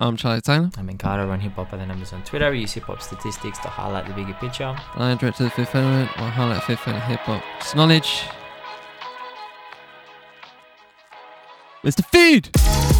I'm Charlie Taylor. I'm Encardo, run hip hop by the numbers on Twitter. We use hip hop statistics to highlight the bigger picture. I direct the Fifth Element. I highlight Fifth Element hip hop knowledge. Mr. Food!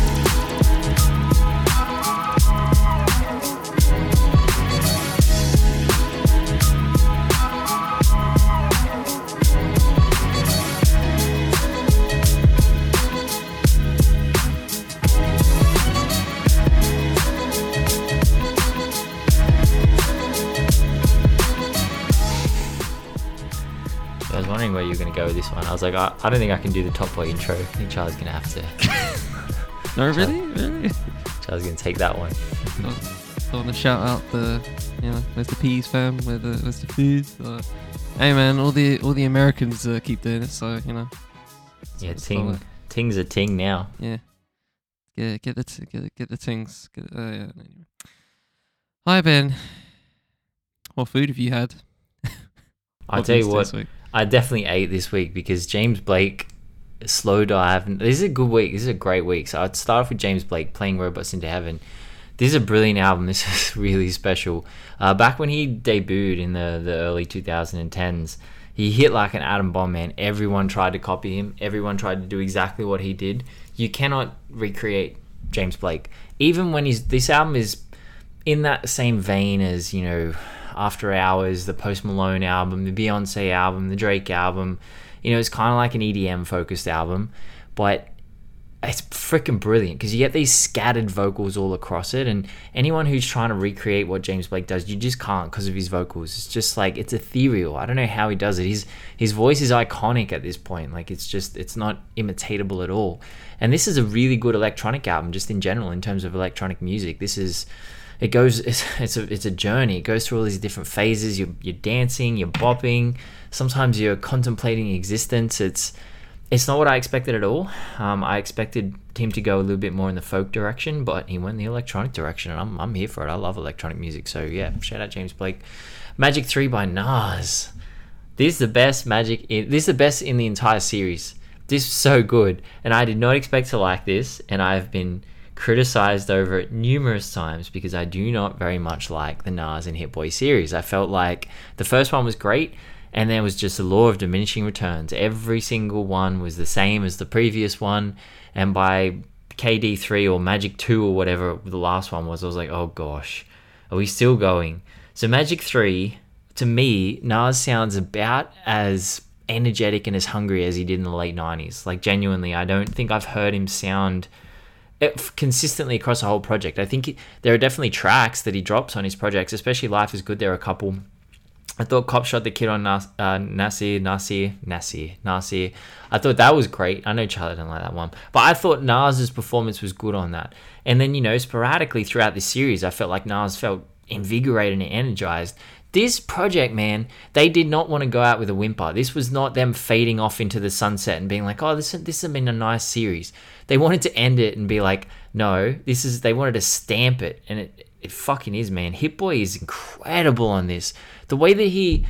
Was wondering where you were going to go with this one. I was like, I, I don't think I can do the top boy intro. I think Charlie's going to have to. No, really? Really? Charlie's going to take that one. I want to shout out the, you know, Mr. peas fam with the Mr. Foods. Uh, hey man, all the all the Americans uh, keep doing it, so you know. Yeah, ting, ting's a ting now. Yeah. Get get the t- get the- get the things. Get, uh, yeah. Hi Ben. What food have you had? I'll tell you what, week? I definitely ate this week because James Blake, Slowdive. This is a good week. This is a great week. So I'd start off with James Blake playing Robots into Heaven. This is a brilliant album. This is really special. Uh, back when he debuted in the, the early 2010s, he hit like an atom bomb, man. Everyone tried to copy him. Everyone tried to do exactly what he did. You cannot recreate James Blake. Even when he's this album is in that same vein as you know after hours the post malone album the beyonce album the drake album. You know it's kind of like an edm focused album but it's freaking brilliant because you get these scattered vocals all across it and anyone who's trying to recreate what james blake does you just can't because of his vocals. It's just like it's ethereal. I don't know how he does it. His his voice is iconic at this point. Like it's just it's not imitatable at all. And this is a really good electronic album just in general in terms of electronic music. This is it goes it's, it's a it's a journey it goes through all these different phases you're, you're dancing you're bopping sometimes you're contemplating existence it's it's not what I expected at all. Um, I expected him to go a little bit more in the folk direction, but he went the electronic direction, and I'm, I'm here for it. I love electronic music, so yeah, shout out James Blake. Magic Three by Nas. This is the best Magic. In, this is the best in the entire series. This is so good, and I did not expect to like this, and I've been criticized over it numerous times because I do not very much like the Nas and Hit Boy series. I felt like the first one was great, and there was just the law of diminishing returns. Every single one was the same as the previous one, and by KD3 or Magic 2 or whatever the last one was, I was like, oh gosh, are we still going? So, Magic 3, to me, Nas sounds about as energetic and as hungry as he did in the late 90s. Like, genuinely, I don't think I've heard him sound it, consistently across the whole project. I think he, there are definitely tracks that he drops on his projects, especially Life is Good. There are a couple. I thought Cop shot the kid on Nas, uh, Nasir, Nasir, Nasir, Nasir. I thought that was great. I know Charlie didn't like that one, but I thought Nas's performance was good on that. And then you know, sporadically throughout this series, I felt like Nas felt invigorated and energized. This project, man, they did not want to go out with a whimper. This was not them fading off into the sunset and being like, "Oh, this this has been a nice series." They wanted to end it and be like, "No, this is." They wanted to stamp it, and it it fucking is, man. Hit Boy is incredible on this. The way that he,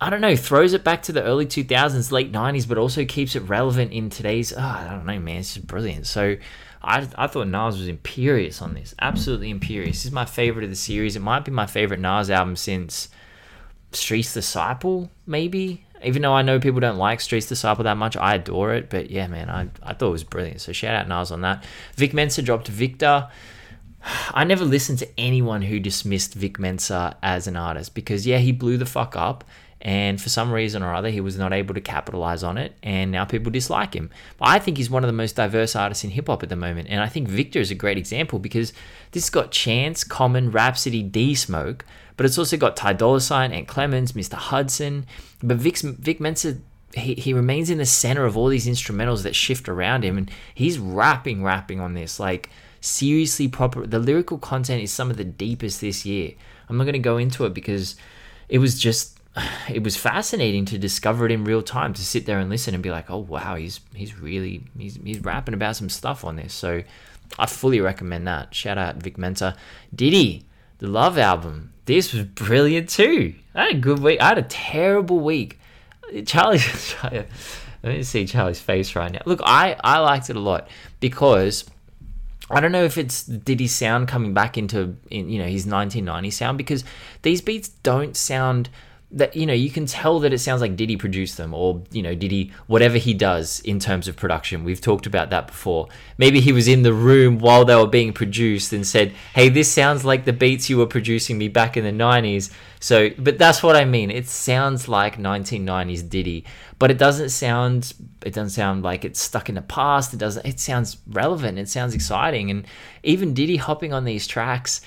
I don't know, throws it back to the early 2000s, late 90s, but also keeps it relevant in today's. Oh, I don't know, man. It's just brilliant. So. I, I thought Nas was imperious on this. Absolutely imperious. This is my favorite of the series. It might be my favorite Nas album since Streets Disciple, maybe. Even though I know people don't like Streets Disciple that much, I adore it. But yeah, man, I, I thought it was brilliant. So shout out Nas on that. Vic Mensa dropped Victor. I never listened to anyone who dismissed Vic Mensa as an artist because yeah, he blew the fuck up. And for some reason or other, he was not able to capitalize on it, and now people dislike him. But I think he's one of the most diverse artists in hip hop at the moment, and I think Victor is a great example because this has got Chance, Common, Rapsody, D Smoke, but it's also got Ty Dolla Sign and Clemens, Mr. Hudson. But Vic's, Vic Mensa, he, he remains in the center of all these instrumentals that shift around him, and he's rapping, rapping on this. Like, seriously, proper. The lyrical content is some of the deepest this year. I'm not going to go into it because it was just. It was fascinating to discover it in real time, to sit there and listen and be like, "Oh wow, he's he's really he's he's rapping about some stuff on this." So, I fully recommend that. Shout out Vic Mensa, Diddy, the Love album. This was brilliant too. I had a good week. I had a terrible week. Charlie, let me see Charlie's face right now. Look, I I liked it a lot because I don't know if it's Diddy sound coming back into in, you know his 1990 sound because these beats don't sound that you know you can tell that it sounds like Diddy produced them or you know Diddy whatever he does in terms of production. We've talked about that before. Maybe he was in the room while they were being produced and said, "Hey, this sounds like the beats you were producing me back in the 90s." So, but that's what I mean. It sounds like 1990s Diddy, but it doesn't sound it doesn't sound like it's stuck in the past. It doesn't it sounds relevant. It sounds exciting and even Diddy hopping on these tracks,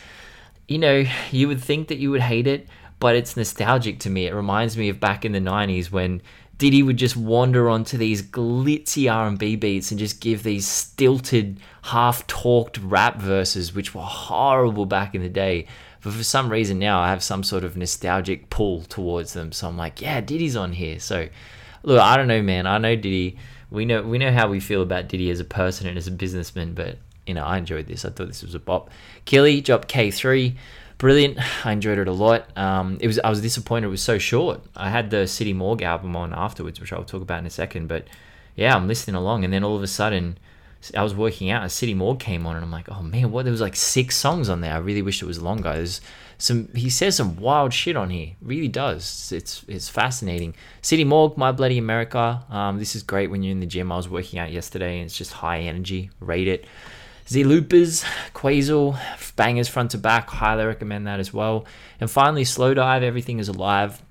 you know, you would think that you would hate it but it's nostalgic to me. It reminds me of back in the 90s when Diddy would just wander onto these glitzy R&B beats and just give these stilted, half-talked rap verses which were horrible back in the day. But for some reason now I have some sort of nostalgic pull towards them. So I'm like, yeah, Diddy's on here. So look, I don't know, man. I know Diddy. We know we know how we feel about Diddy as a person and as a businessman, but you know, I enjoyed this. I thought this was a bop. Killy dropped K3 brilliant. I enjoyed it a lot. Um, it was I was disappointed it was so short. I had the City Morgue album on afterwards, which I'll talk about in a second. But yeah, I'm listening along, and then all of a sudden, I was working out, and City Morgue came on, and I'm like, oh man, what? There was like six songs on there. I really wish it was longer. There's some he says some wild shit on here. Really does. It's it's fascinating. City Morgue, My Bloody America. Um, this is great when you're in the gym. I was working out yesterday, and it's just high energy. Rate it. Z Loopers, Quazel, bangers front to back. Highly recommend that as well. And finally, Slowdive, Everything is Alive.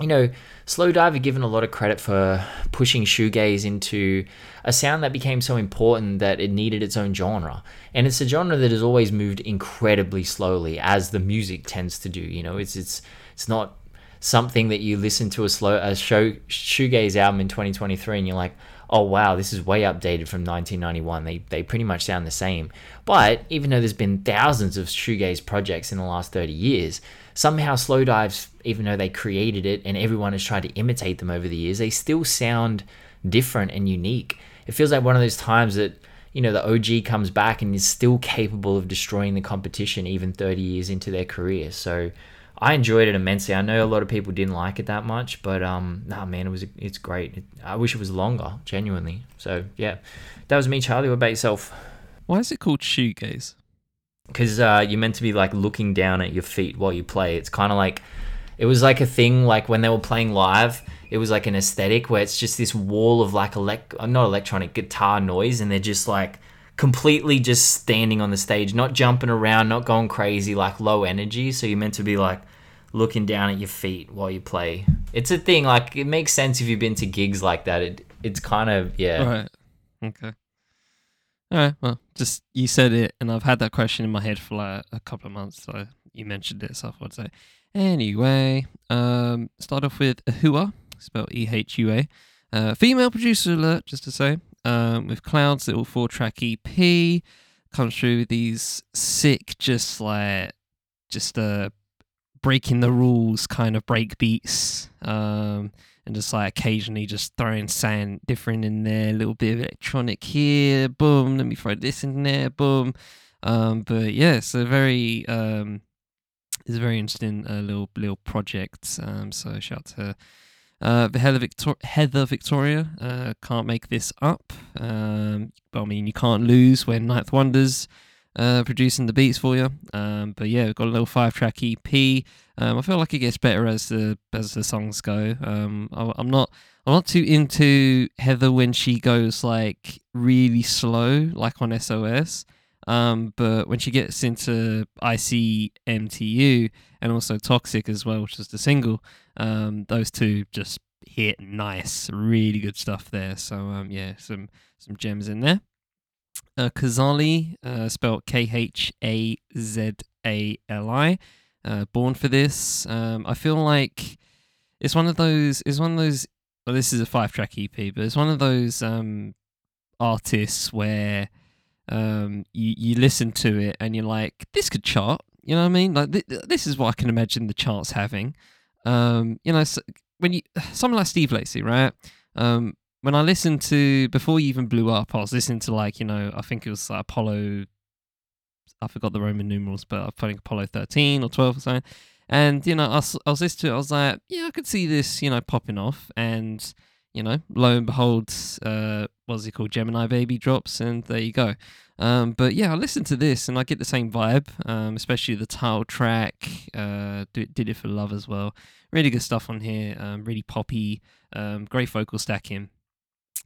You know, Slowdive are given a lot of credit for pushing shoegaze into a sound that became so important that it needed its own genre. And it's a genre that has always moved incredibly slowly, as the music tends to do. You know, it's it's it's not something that you listen to a slow a show shoegaze album in 2023 and you're like oh wow, this is way updated from 1991. They they pretty much sound the same. But even though there's been thousands of shoegaze projects in the last 30 years, somehow Slowdives, even though they created it and everyone has tried to imitate them over the years, they still sound different and unique. It feels like one of those times that you know the OG comes back and is still capable of destroying the competition even 30 years into their career. So I enjoyed it immensely. I know a lot of people didn't like it that much, but um, nah, man, it was it's great. It, I wish it was longer, genuinely. So yeah, that was me, Charlie. What about yourself? Why is it called shoegaze? Because uh, you're meant to be like looking down at your feet while you play. It's kind of like it was like a thing like when they were playing live. It was like an aesthetic where it's just this wall of like elect not electronic guitar noise, and they're just like completely just standing on the stage, not jumping around, not going crazy, like low energy. So you're meant to be like looking down at your feet while you play. It's a thing. Like it makes sense if you've been to gigs like that. It it's kind of yeah. Right. Okay. All right. Well, just you said it, and I've had that question in my head for like a couple of months. So you mentioned it, so I thought I'd say. Anyway, um, start off with Ehua, spelled E H U A. Uh, female producer alert, just to say um, with Clouds, little four track EP. Comes through with these sick, just like, just uh, breaking the rules kind of break beats. Um, and just like occasionally just throwing something different in there, a little bit of electronic here, boom, let me throw this in there, boom. Um, but yeah, so very um, it's a very interesting uh, little little project. Um, so shout out to uh, Heather, Victor- Heather Victoria uh, can't make this up. Um, I mean, you can't lose when Ninth Wonders uh, producing the beats for you. Um, but yeah, we've got a little five-track EP. Um, I feel like it gets better as the as the songs go. Um, I, I'm not I'm not too into Heather when she goes like really slow, like on SOS. Um, but when she gets into ICMTU and also Toxic as well, which is the single, um, those two just hit nice, really good stuff there. So um, yeah, some some gems in there. Uh, Khazali, uh, spelled K H A Z A L I, uh, born for this. Um, I feel like it's one of those. It's one of those. Well, this is a five-track EP, but it's one of those um, artists where um, you you listen to it and you're like, this could chart. You know what I mean? Like th- this is what I can imagine the charts having. Um, you know, so when you someone like Steve Lacy, right? Um, when I listened to before you even blew up, I was listening to like you know I think it was like Apollo. I forgot the Roman numerals, but I think Apollo thirteen or twelve or something. And you know, I was, I was listening to it. I was like, yeah, I could see this, you know, popping off. And you know, lo and behold, uh, what's it called, Gemini Baby drops, and there you go. Um, but yeah, I listened to this and I get the same vibe, um, especially the title track. Uh, did it for love as well. Really good stuff on here. Um, really poppy. Um, great vocal stacking.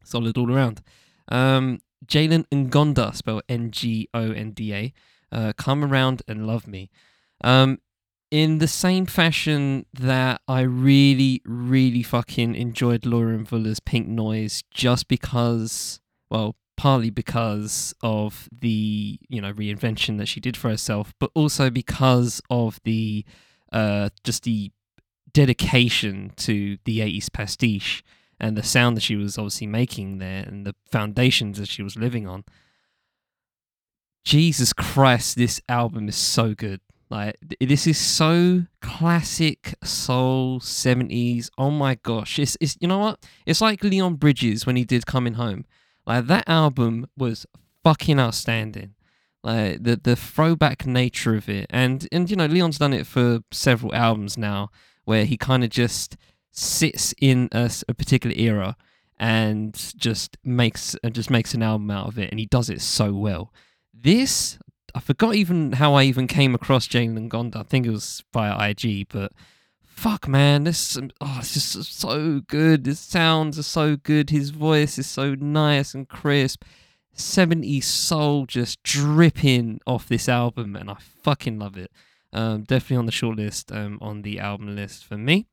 Solid all around. Um, Jalen Ngonda, spelled N G O N D A. Uh, come around and love me. Um, in the same fashion that I really, really fucking enjoyed Laura Mvula's Pink Noise just because, well, partly because of the, you know, reinvention that she did for herself, but also because of the, uh, just the dedication to the 80s pastiche and the sound that she was obviously making there and the foundations that she was living on. Jesus Christ, this album is so good. Like this is so classic soul 70s. Oh my gosh. It's it's you know what? It's like Leon Bridges when he did Coming Home. Like that album was fucking outstanding. Like the the throwback nature of it. And and you know, Leon's done it for several albums now where he kind of just sits in a, a particular era and just makes and just makes an album out of it and he does it so well. This I forgot even how I even came across Jalen Ngonda. I think it was via IG, but fuck, man, this oh, it's just so good. His sounds are so good. His voice is so nice and crisp. 70s soul just dripping off this album, and I fucking love it. Um, definitely on the short list, um, on the album list for me.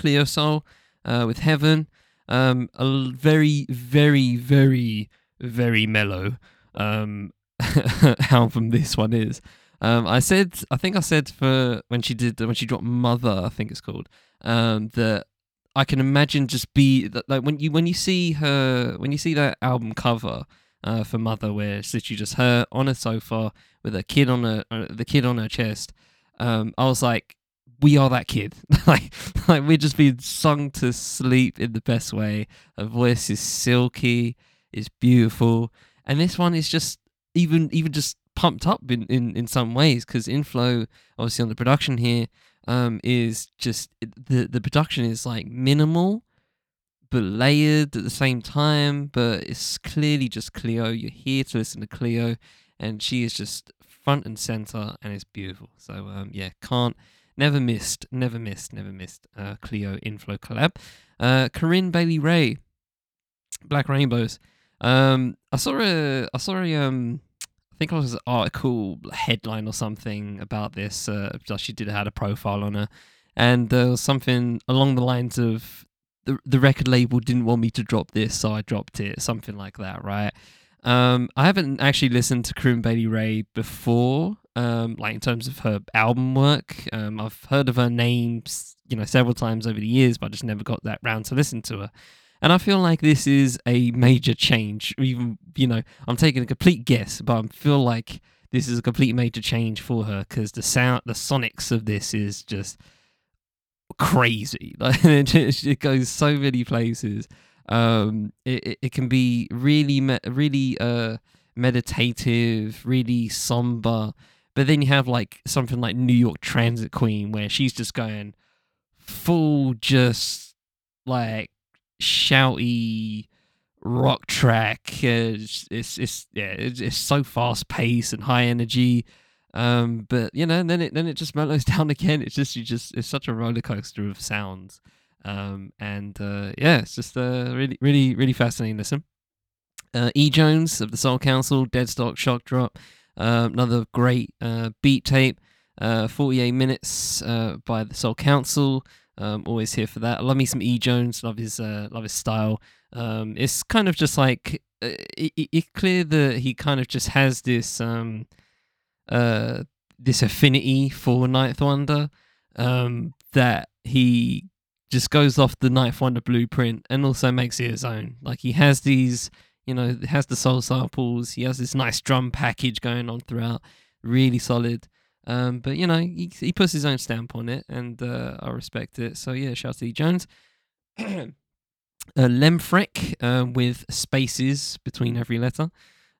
Cleo Sol uh, with Heaven. Um, a very, very, very, very mellow. Um, album this one is. Um, I said, I think I said for when she did when she dropped Mother, I think it's called, um, that I can imagine just be that like when you when you see her when you see that album cover uh, for Mother, where it's literally just her on a sofa with a kid on her uh, the kid on her chest. Um, I was like, we are that kid. like, like we're just being sung to sleep in the best way. Her voice is silky, it's beautiful, and this one is just even even just pumped up in in, in some ways because Inflo obviously on the production here um is just the the production is like minimal but layered at the same time but it's clearly just cleo you're here to listen to cleo and she is just front and center and it's beautiful so um yeah can't never missed never missed never missed uh cleo Inflo collab uh corinne bailey rae black rainbows um, I saw a, I saw a, um, I think it was an article headline or something about this. Uh, she did had a profile on her, and there was something along the lines of the the record label didn't want me to drop this, so I dropped it, something like that, right? Um, I haven't actually listened to Corinne Bailey Rae before, um, like in terms of her album work. Um, I've heard of her names, you know, several times over the years, but I just never got that round to listen to her. And I feel like this is a major change. Even, you know, I'm taking a complete guess, but I feel like this is a complete major change for her because the sound, the sonics of this is just crazy. Like it, goes so many places. Um, it, it can be really, really uh, meditative, really somber. But then you have like something like New York Transit Queen, where she's just going full, just like shouty rock track. It's, it's, it's yeah, it's, it's so fast paced and high energy. Um, but you know, then it then it just mellows down again. It's just you just it's such a roller coaster of sounds. Um, and uh, yeah, it's just uh, really really really fascinating listen. Uh, e Jones of the Soul Council, Deadstock Shock Drop, uh, another great uh, beat tape. Uh, 48 minutes uh, by the Soul Council. Um, always here for that. I love me some E Jones. Love his uh, love his style. Um, it's kind of just like uh, it, it's clear that he kind of just has this um, this affinity for Ninth Wonder um, that he just goes off the Ninth Wonder blueprint and also makes it his own. Like he has these, you know, has the soul samples. He has this nice drum package going on throughout. Really solid. Um, but you know, he, he puts his own stamp on it, and uh, I respect it. So yeah, shout out to E Jones. uh, Lemfreck uh, with spaces between every letter.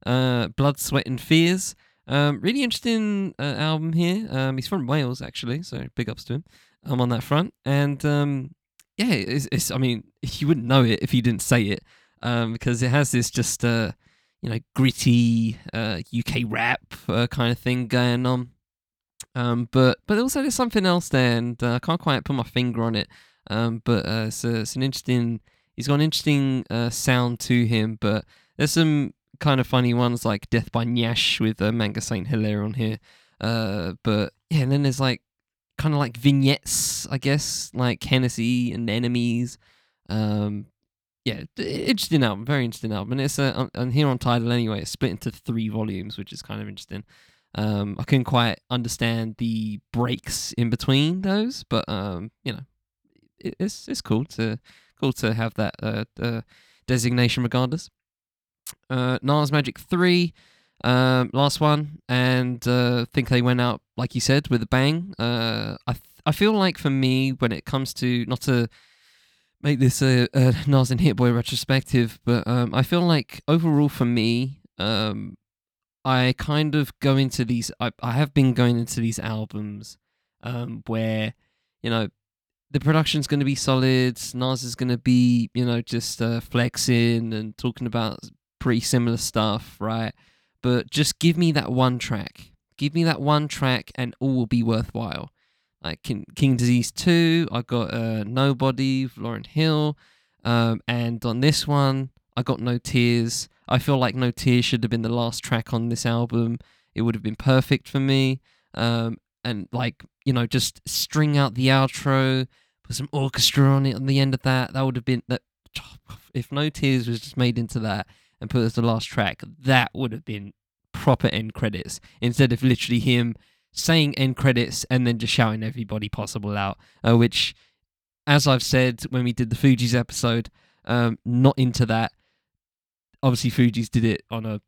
Uh, Blood, Sweat, and Fears. Um, really interesting uh, album here. Um, he's from Wales actually, so big ups to him. I'm um, on that front, and um, yeah, it's, it's, I mean, you wouldn't know it if you didn't say it. Um, because it has this just uh, you know gritty uh, UK rap uh, kind of thing going on. Um, but but also there's something else there, and uh, I can't quite put my finger on it. Um, but uh, it's, a, it's an interesting. He's got an interesting uh, sound to him, but there's some kind of funny ones like "Death by Nyash" with uh, Manga Saint Hilaire on here. But yeah, and then there's like kind of like vignettes, I guess, like Hennessy and enemies. Um, yeah, interesting album, very interesting album, and it's uh, and here on Tidal anyway. It's split into three volumes, which is kind of interesting. Um, I couldn't quite understand the breaks in between those, but um, you know, it, it's it's cool to cool to have that uh, uh designation regardless. Uh, Nas Magic Three, um, last one, and uh, think they went out like you said with a bang. Uh, I th- I feel like for me when it comes to not to make this a, a Nas and Hit Boy retrospective, but um, I feel like overall for me, um, I kind of go into these. I, I have been going into these albums um, where you know the production's going to be solid. Nas is going to be you know just uh, flexing and talking about pretty similar stuff, right? But just give me that one track. Give me that one track, and all will be worthwhile like King, King Disease 2, I got uh, Nobody, Lauryn Hill. Um, and on this one, I got No Tears. I feel like No Tears should have been the last track on this album. It would have been perfect for me. Um, and like, you know, just string out the outro, put some orchestra on it on the end of that. That would have been that. If No Tears was just made into that and put as the last track, that would have been proper end credits instead of literally him saying end credits and then just shouting everybody possible out, uh, which, as I've said when we did the Fugees episode, um, not into that. Obviously, Fugees did it on a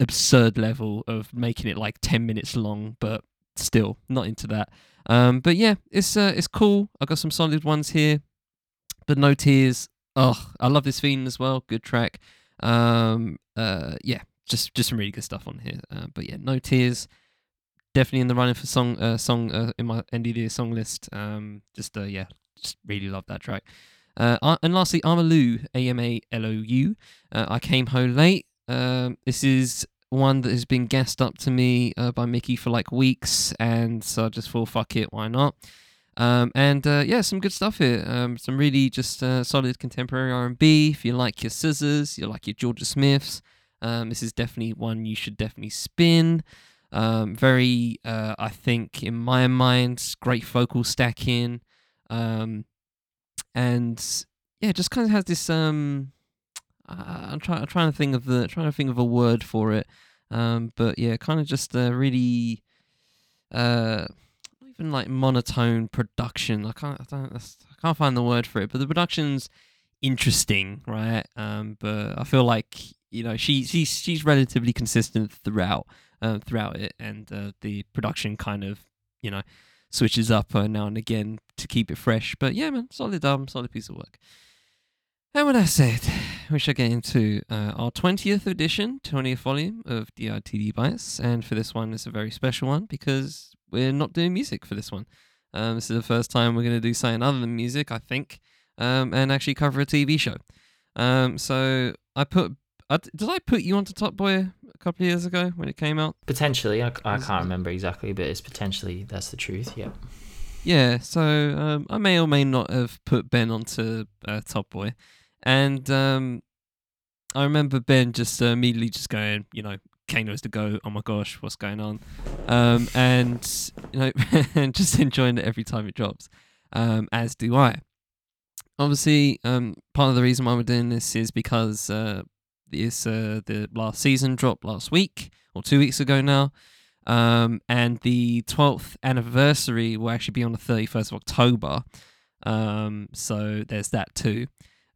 absurd level of making it like ten minutes long, but still not into that. Um, but yeah, it's uh, it's cool. I got some solid ones here, but no tears. Oh, I love this theme as well. Good track. Um, uh, yeah, just just some really good stuff on here. Uh, but yeah, no tears definitely in the running for song uh, song uh, in my NDD song list. Um, just uh, yeah, just really love that track. Uh, and lastly, Ama Lou, A M A L O U. Uh, I came home late. Um, this is one that has been gassed up to me uh, by Mickey for like weeks, and so I just thought, fuck it, why not? Um, and uh, yeah, some good stuff here. Um, some really just solid contemporary R&B. If you like your SZAs, you like your Jorja Smiths. Um, this is definitely one you should definitely spin. Um, very, uh, I think, in my mind, great vocal stacking, um, and yeah, just kind of has this. Um, uh, I'm trying, I'm trying to think of the, trying to think of a word for it, um, but yeah, kind of just a really, uh, not even like monotone production. I can't, I, don't, I can't find the word for it, but the production's interesting, right? Um, but I feel like you know she she's she's relatively consistent throughout uh, throughout it, and uh, the production kind of you know switches up uh, now and again to keep it fresh. But yeah, man, solid album, solid piece of work. And with that said, we shall get into uh, our 20th edition, 20th volume of DITD Bites. And for this one, it's a very special one because we're not doing music for this one. Um, this is the first time we're going to do something other than music, I think, um, and actually cover a TV show. Um, so I put uh, did I put you onto Top Boy a couple of years ago when it came out? Potentially, I, I can't remember exactly, but it's potentially that's the truth. Yeah. Yeah, so um, I may or may not have put Ben onto uh, Top Boy, and um, I remember Ben just uh, immediately just going, you know, Kano's to go. Oh my gosh, what's going on? Um, and you know, and just enjoying it every time it drops. Um, as do I. Obviously, um, part of the reason why we're doing this is because uh, is uh, the last season dropped last week or two weeks ago now. Um, and the 12th anniversary will actually be on the 31st of October. Um, so there's that too.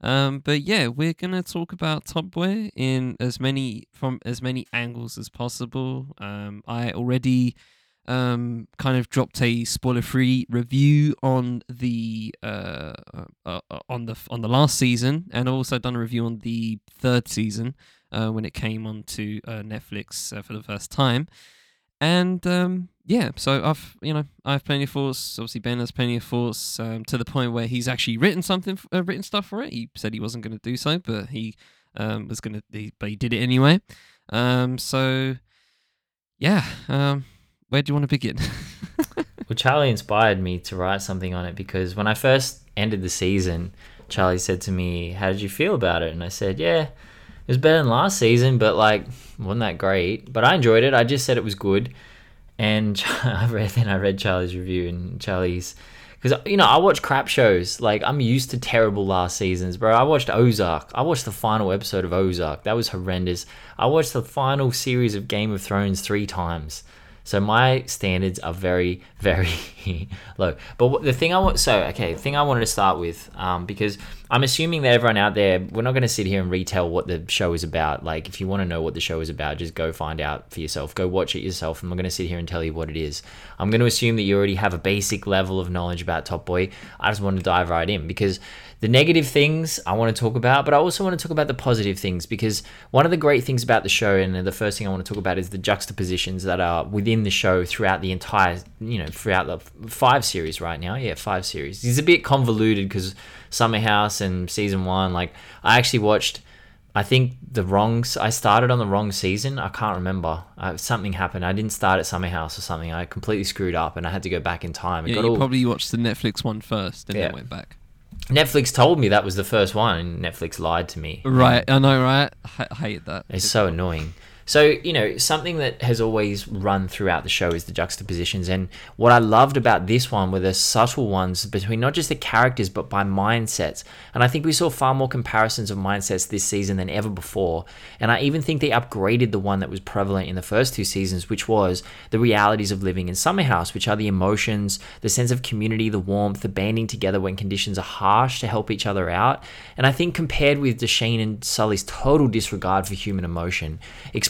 Um, but yeah, we're gonna talk about Top Boy in as many from as many angles as possible. Um, I already um, kind of dropped a spoiler-free review on the uh, uh, uh, on the on the last season, and also done a review on the third season uh, when it came onto uh, Netflix uh, for the first time. And um, yeah, so I've you know I have plenty of thoughts. Obviously, Ben has plenty of thoughts um, to the point where he's actually written something, written stuff for it. He said he wasn't going to do so, but he Um, was gonna, but he did it anyway. Um, so yeah. Um, where do you want to begin? well, Charlie inspired me to write something on it because when I first ended the season, Charlie said to me, "How did you feel about it?" And I said, "Yeah." It was better than last season, but like wasn't that great. But I enjoyed it. I just said it was good. And I read then I read Charlie's review and Charlie's because you know I watch crap shows. Like I'm used to terrible last seasons, bro. I watched Ozark. I watched the final episode of Ozark. That was horrendous. I watched the final series of Game of Thrones three times. So my standards are very, very low. But the thing I want, so okay, the thing I wanted to start with, um, because I'm assuming that everyone out there, we're not going to sit here and retell what the show is about. Like, if you want to know what the show is about, just go find out for yourself. Go watch it yourself. I'm not going to sit here and tell you what it is. I'm going to assume that you already have a basic level of knowledge about Top Boy. I just want to dive right in because the negative things I want to talk about, but I also want to talk about the positive things because one of the great things about the show, and the first thing I want to talk about is the juxtapositions that are within the show throughout the entire, you know, throughout the five series right now. Yeah, five series. It's a bit convoluted because Summer House and season one, like I actually watched. I think the wrong. I started on the wrong season. I can't remember. Uh, something happened. I didn't start at Summer House or something. I completely screwed up, and I had to go back in time. It yeah, you all, probably watched the Netflix one first, and yeah. then went back. Netflix told me that was the first one, and Netflix lied to me. Right, I know, right? I hate that. It's so annoying. So, you know, something that has always run throughout the show is the juxtapositions. And what I loved about this one were the subtle ones between not just the characters, but by mindsets. And I think we saw far more comparisons of mindsets this season than ever before. And I even think they upgraded the one that was prevalent in the first two seasons, which was the realities of living in Summer House, which are the emotions, the sense of community, the warmth, the banding together when conditions are harsh to help each other out. And I think compared with Dushane and Sully's total disregard for human emotion,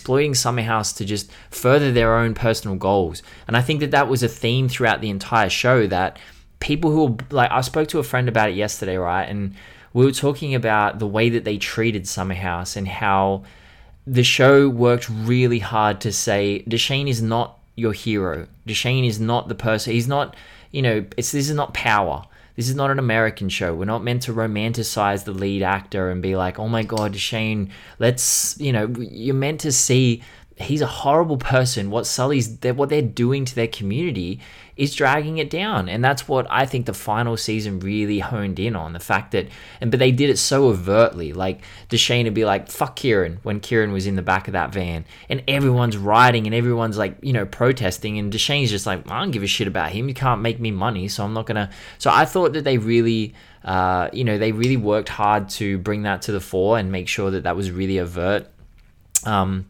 exploiting Summer House to just further their own personal goals. And I think that that was a theme throughout the entire show that people who like I spoke to a friend about it yesterday, right? And we were talking about the way that they treated Summer House and how the show worked really hard to say Dushane is not your hero. Dushane is not the person. He's not, you know, it's this is not power. This is not an American show. We're not meant to romanticize the lead actor and be like, oh my God, Shane, let's, you know, you're meant to see he's a horrible person. What Sully's, what they're doing to their community is dragging it down. And that's what I think the final season really honed in on the fact that, and but they did it so overtly. Like Dushane would be like, fuck Kieran when Kieran was in the back of that van. And everyone's riding and everyone's like, you know, protesting. And Dushane's just like, I don't give a shit about him. You can't make me money. So I'm not going to. So I thought that they really. Uh, you know, they really worked hard to bring that to the fore and make sure that that was really overt. Um,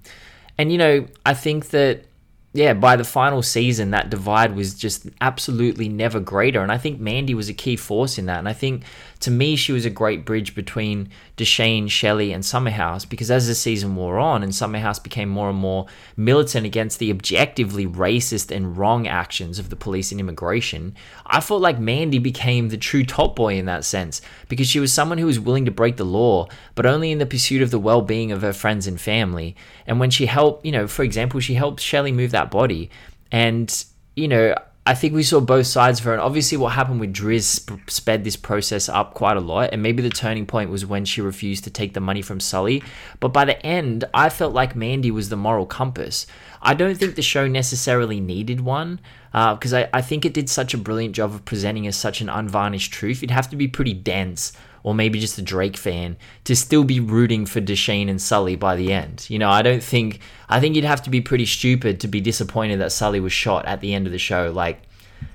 and you know, I think that yeah, by the final season, that divide was just absolutely never greater. And I think Mandy was a key force in that. And I think to me, she was a great bridge between Dushane, Shelley, and Summerhouse because as the season wore on and Summerhouse became more and more militant against the objectively racist and wrong actions of the police and immigration, I felt like Mandy became the true top boy in that sense because she was someone who was willing to break the law, but only in the pursuit of the well being of her friends and family. And when she helped, you know, for example, she helped Shelley move that body. And, you know, I think we saw both sides of her, and obviously, what happened with Driz sp- sped this process up quite a lot. And maybe the turning point was when she refused to take the money from Sully. But by the end, I felt like Mandy was the moral compass. I don't think the show necessarily needed one because uh, I, I think it did such a brilliant job of presenting us such an unvarnished truth. It'd have to be pretty dense or maybe just a Drake fan to still be rooting for Dushane and Sully by the end. You know, I don't think I think you'd have to be pretty stupid to be disappointed that Sully was shot at the end of the show. Like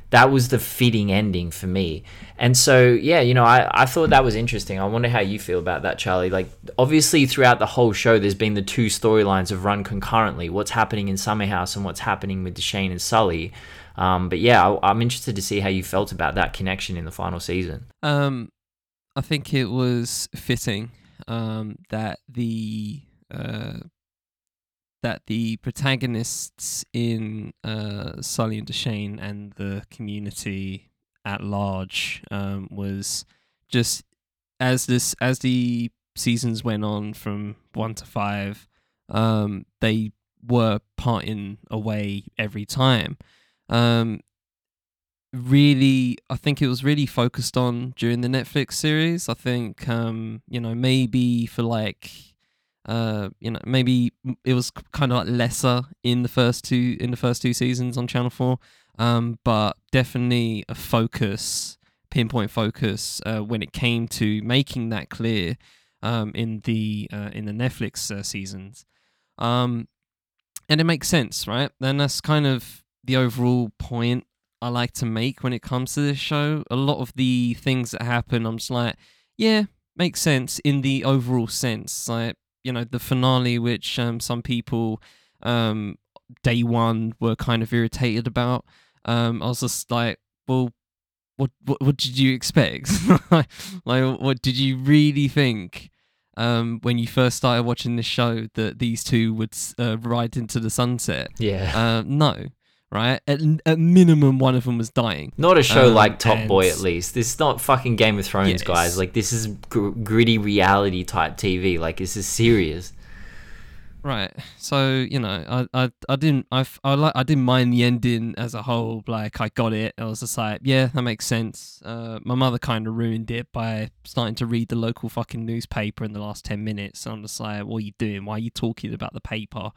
that was the fitting ending for me. And so, yeah, you know, I, I thought that was interesting. I wonder how you feel about that, Charlie. Like, obviously, throughout the whole show, there's been the two storylines have run concurrently what's happening in Summer House and what's happening with Dushane and Sully. Um, but yeah, I, am interested to see how you felt about that connection in the final season. Um, I think it was fitting um, that the uh, that the protagonists in uh, Sully and Dushane and the community at large um, was just as this as the seasons went on from one to five, um, they were parting away every time. Um, really I think it was really focused on during the Netflix series. I think um, you know, maybe for like Uh, you know, maybe it was kind of like lesser in the first two in the first two seasons on Channel Four, um, but definitely a focus, pinpoint focus uh, when it came to making that clear um, in the uh, in the Netflix uh, seasons. Um, and it makes sense, right? Then that's kind of the overall point I like to make when it comes to this show. A lot of the things that happen, I'm just like, yeah, makes sense in the overall sense. Like you know the finale, which um, some people um, day one were kind of irritated about. Um, I was just like, well, what what, what did you expect? like, what did you really think? Um, when you first started watching this show, that these two would uh, ride into the sunset. Yeah. Uh, no, right? At, at minimum, one of them was dying. Not a show Um, like Top and- Boy, at least. This is not fucking Game of Thrones, Yes. guys. Like, this is gr- gritty reality type TV. Like, this is serious. Right. So you know, I I, I didn't I I like I didn't mind the ending as a whole. Like I got it. I was just like, yeah, that makes sense. Uh, my mother kind of ruined it by starting to read the local fucking newspaper in the last ten minutes. So I'm just like, what are you doing? Why are you talking about the paper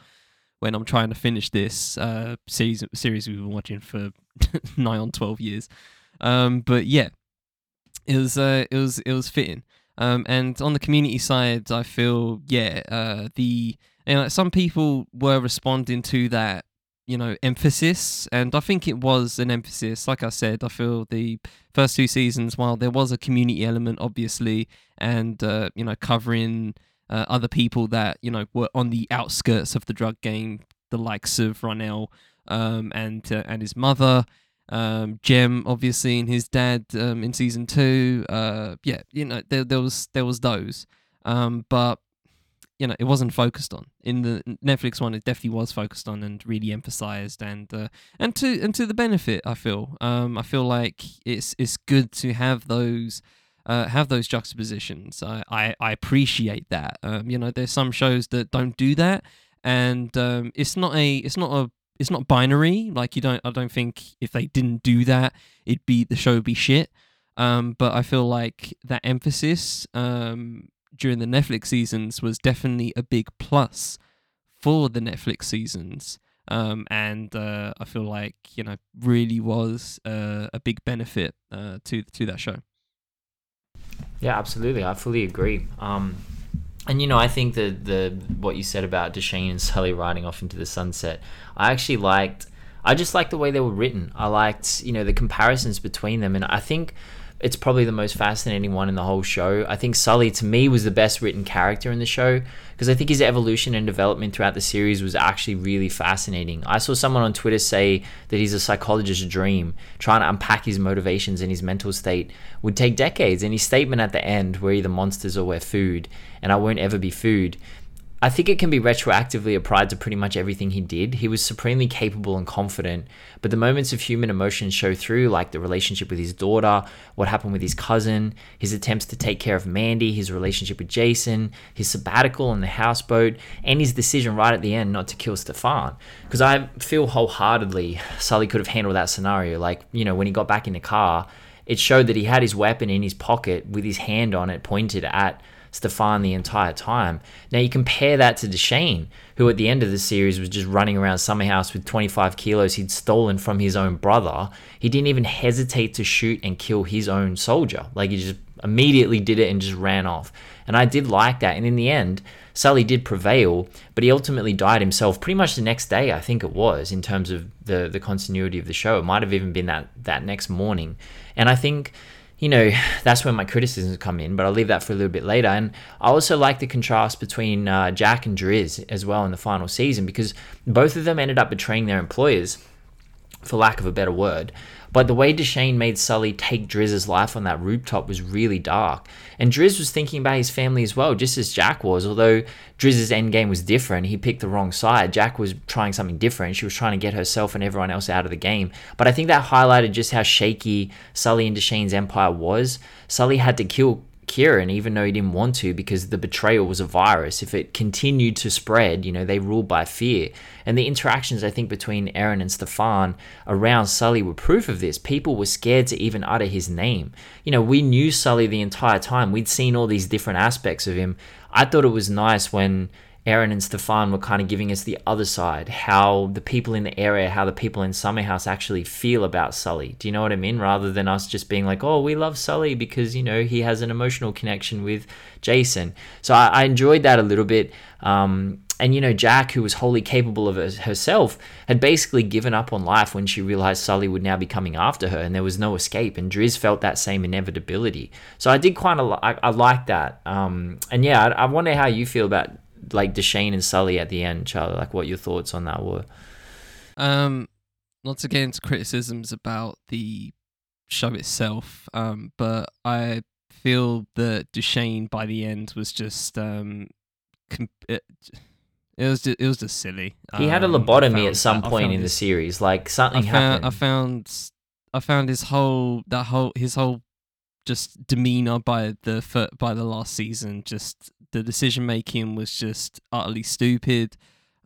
when I'm trying to finish this uh series series we've been watching for nigh on twelve years? Um, but yeah, it was uh it was it was fitting. Um, and on the community side, I feel yeah, uh, the you know, some people were responding to that, you know, emphasis, and I think it was an emphasis. Like I said, I feel the first two seasons, while there was a community element, obviously, and uh, you know, covering uh, other people that you know were on the outskirts of the drug game, the likes of Ronell um, and uh, and his mother. Um, Jem, obviously, and his dad um, in season two. Uh, yeah, you know, there, there was there was those, um, but you know, it wasn't focused on. In the Netflix one, it definitely was focused on and really emphasized, and uh, and to and to the benefit. I feel. Um, I feel like it's it's good to have those. Uh, have those juxtapositions. I, I, I appreciate that. Um, you know, there's some shows that don't do that, and um, it's not a it's not a it's not binary. Like you don't I don't think if they didn't do that, it'd be the show would be shit. Um, but I feel like that emphasis um, during the Netflix seasons was definitely a big plus for the Netflix seasons. Um, and uh, I feel like you know really was uh, a big benefit uh, to to that show. Yeah, absolutely. I fully agree. Um, and you know, I think that the what you said about Dushane and Sully riding off into the sunset, I actually liked. I just liked the way they were written. I liked, you know, the comparisons between them, and I think it's probably the most fascinating one in the whole show. I think Sully, to me, was the best written character in the show because I think his evolution and development throughout the series was actually really fascinating. I saw someone on Twitter say that he's a psychologist's dream. Trying to unpack his motivations and his mental state would take decades. And his statement at the end, we're either monsters or we're food, and I won't ever be food. I think it can be retroactively applied to pretty much everything he did. He was supremely capable and confident, but the moments of human emotion show through, like the relationship with his daughter, what happened with his cousin, his attempts to take care of Mandy, his relationship with Jason, his sabbatical on the houseboat, and his decision right at the end not to kill Stefan. Because I feel wholeheartedly Sully could have handled that scenario. Like, you know, when he got back in the car, it showed that he had his weapon in his pocket with his hand on it pointed at Stefan the entire time. Now you compare that to Dushane, who at the end of the series was just running around Summerhouse with 25 kilos he'd stolen from his own brother. He didn't even hesitate to shoot and kill his own soldier. Like he just immediately did it and just ran off. And I did like that. And in the end, Sully did prevail, but he ultimately died himself pretty much the next day, I think it was, in terms of the the continuity of the show. It might have even been that that next morning. And I think you know, that's where my criticisms come in, but I'll leave that for a little bit later. And I also like the contrast between uh, Jack and Driz as well in the final season because both of them ended up betraying their employers, for lack of a better word. But the way Dushane made Sully take Drizz's life on that rooftop was really dark. And Driz was thinking about his family as well, just as Jack was. Although Drizz's endgame was different, he picked the wrong side. Jack was trying something different. She was trying to get herself and everyone else out of the game. But I think that highlighted just how shaky Sully and Dushane's empire was. Sully had to kill Kieran, even though he didn't want to, because the betrayal was a virus. If it continued to spread, you know, they ruled by fear. And the interactions, I think, between Aaron and Stefan around Sully were proof of this. People were scared to even utter his name. You know, we knew Sully the entire time. We'd seen all these different aspects of him. I thought it was nice when Erin and Stefan were kind of giving us the other side, how the people in the area, how the people in Summerhouse actually feel about Sully. Do you know what I mean? Rather than us just being like, oh, we love Sully because, you know, he has an emotional connection with Jason. So I, I enjoyed that a little bit. Um, and, you know, Jack, who was wholly capable of herself, had basically given up on life when she realized Sully would now be coming after her and there was no escape. And Driz felt that same inevitability. So I did kind of, I, I like that. Um, and yeah, I, I wonder how you feel about like Dushane and Sully at the end, Charlie. Like, what your thoughts on that were? Um, not to get into criticisms about the show itself, um, but I feel that Dushane by the end was just um, comp- it, it was just, it was just silly. He had a Um, lobotomy at some point in the his- series. Like something I found, happened. I found I found his whole that whole his whole just demeanor by the by the last season just the decision making was just utterly stupid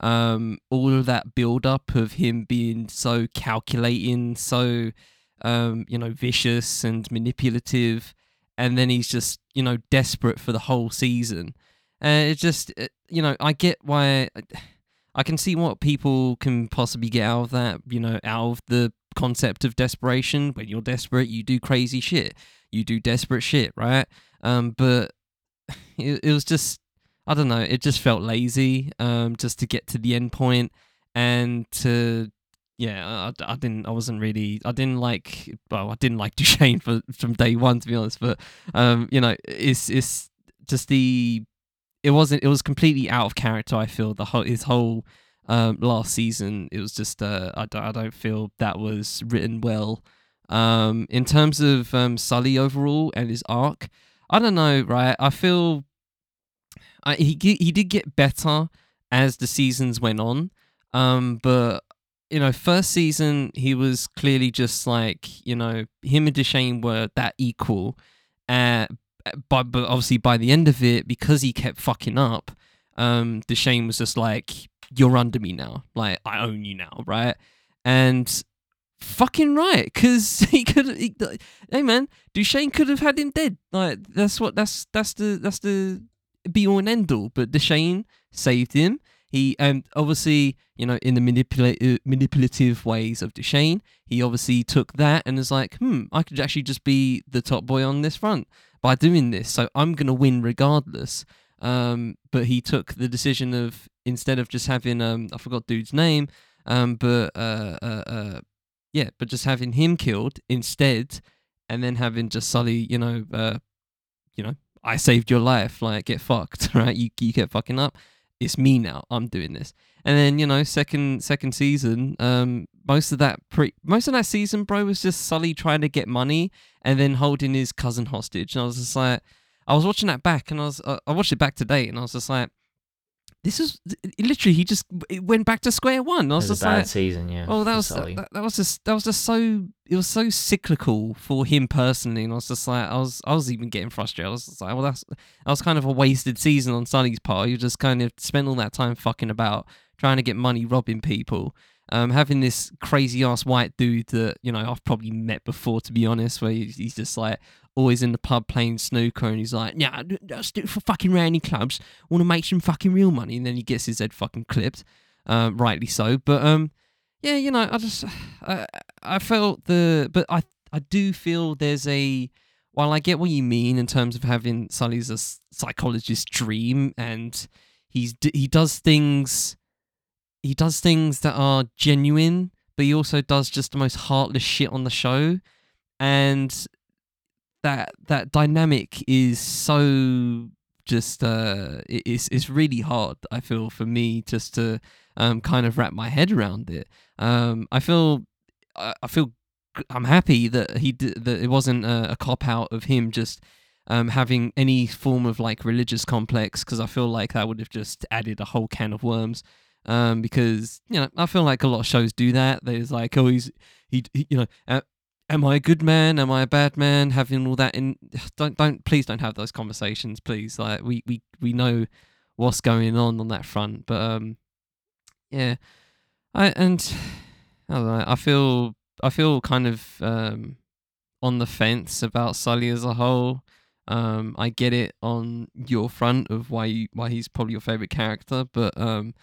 um all of that build up of him being so calculating so um you know vicious and manipulative and then he's just you know desperate for the whole season and it just it, you know I get why I can see what people can possibly get out of that, you know, out of the concept of desperation. When you're desperate, you do crazy shit. You do desperate shit, right? Um, but it, it was just, I don't know, it just felt lazy, um, just to get to the end point and to, yeah, I, I didn't, I wasn't really, I didn't like, well, I didn't like Dushane for, from day one, to be honest, but, um, you know, it's, it's just the, it wasn't it was completely out of character i feel the whole his whole um last season. It was just uh i don't, I don't feel that was written well. Um in terms of um sully overall and his arc i don't know right i feel I, he he did get better as the seasons went on um but you know first season he was clearly just like you know him and Dushane were that equal uh, but but obviously by the end of it, because he kept fucking up, um, Dushane was just like, "You're under me now. Like I own you now, right?" And fucking right, because he could. He, hey man, Dushane could have had him dead. Like that's what that's that's the that's the be all and end all. But Dushane saved him. He and obviously you know in the manipula- manipulative ways of Dushane, he obviously took that and was like, hmm, I could actually just be the top boy on this front by doing this, so I'm gonna win regardless. Um, but he took the decision of instead of just having um, I forgot dude's name, um, but uh, uh, uh, yeah, but just having him killed instead, and then having just Sully, you know, uh, you know, I saved your life, like get fucked, right? You you kept fucking up. It's me now. I'm doing this. And then you know, second second season, um, most of that pre most of that season, bro, was just Sully trying to get money and then holding his cousin hostage. And I was just like, I was watching that back, and I was uh, I watched it back today, and I was just like, this is literally he just it went back to square one. I It was was just a bad like, season, yeah. Oh, that was that, that was just that was just so it was so cyclical for him personally, and I was just like I was I was even getting frustrated. I was just like, well, that's that was kind of a wasted season on Sully's part. You just kind of spent all that time fucking about trying to get money, robbing people. Um, having this crazy ass white dude that you know I've probably met before, to be honest, where he's just like always in the pub playing snooker, and he's like, "Yeah, let's do it for fucking roundy clubs. Want to make some fucking real money," and then he gets his head fucking clipped, um, rightly so. But um, yeah, you know, I just I, I felt the, but I I do feel there's a while I get what you mean in terms of having Sully's a psychologist dream and he's he does things he does things that are genuine, but he also does just the most heartless shit on the show, and that that dynamic is so just uh it's it's really hard I feel for me just to um kind of wrap my head around it. Um I feel I, I feel i'm happy that he d- that it wasn't a, a cop out of him just um having any form of like religious complex because I feel like that would have just added a whole can of worms. Um, because you know I feel like a lot of shows do that. There's like oh he's he, he you know uh, am I a good man? Am I a bad man? Having all that in, don't don't please don't have those conversations, please. Like we we we know what's going on on that front, but um, yeah, I and I don't know. I feel I feel kind of um on the fence about Sully as a whole. Um, I get it on your front of why you, why he's probably your favorite character, but um,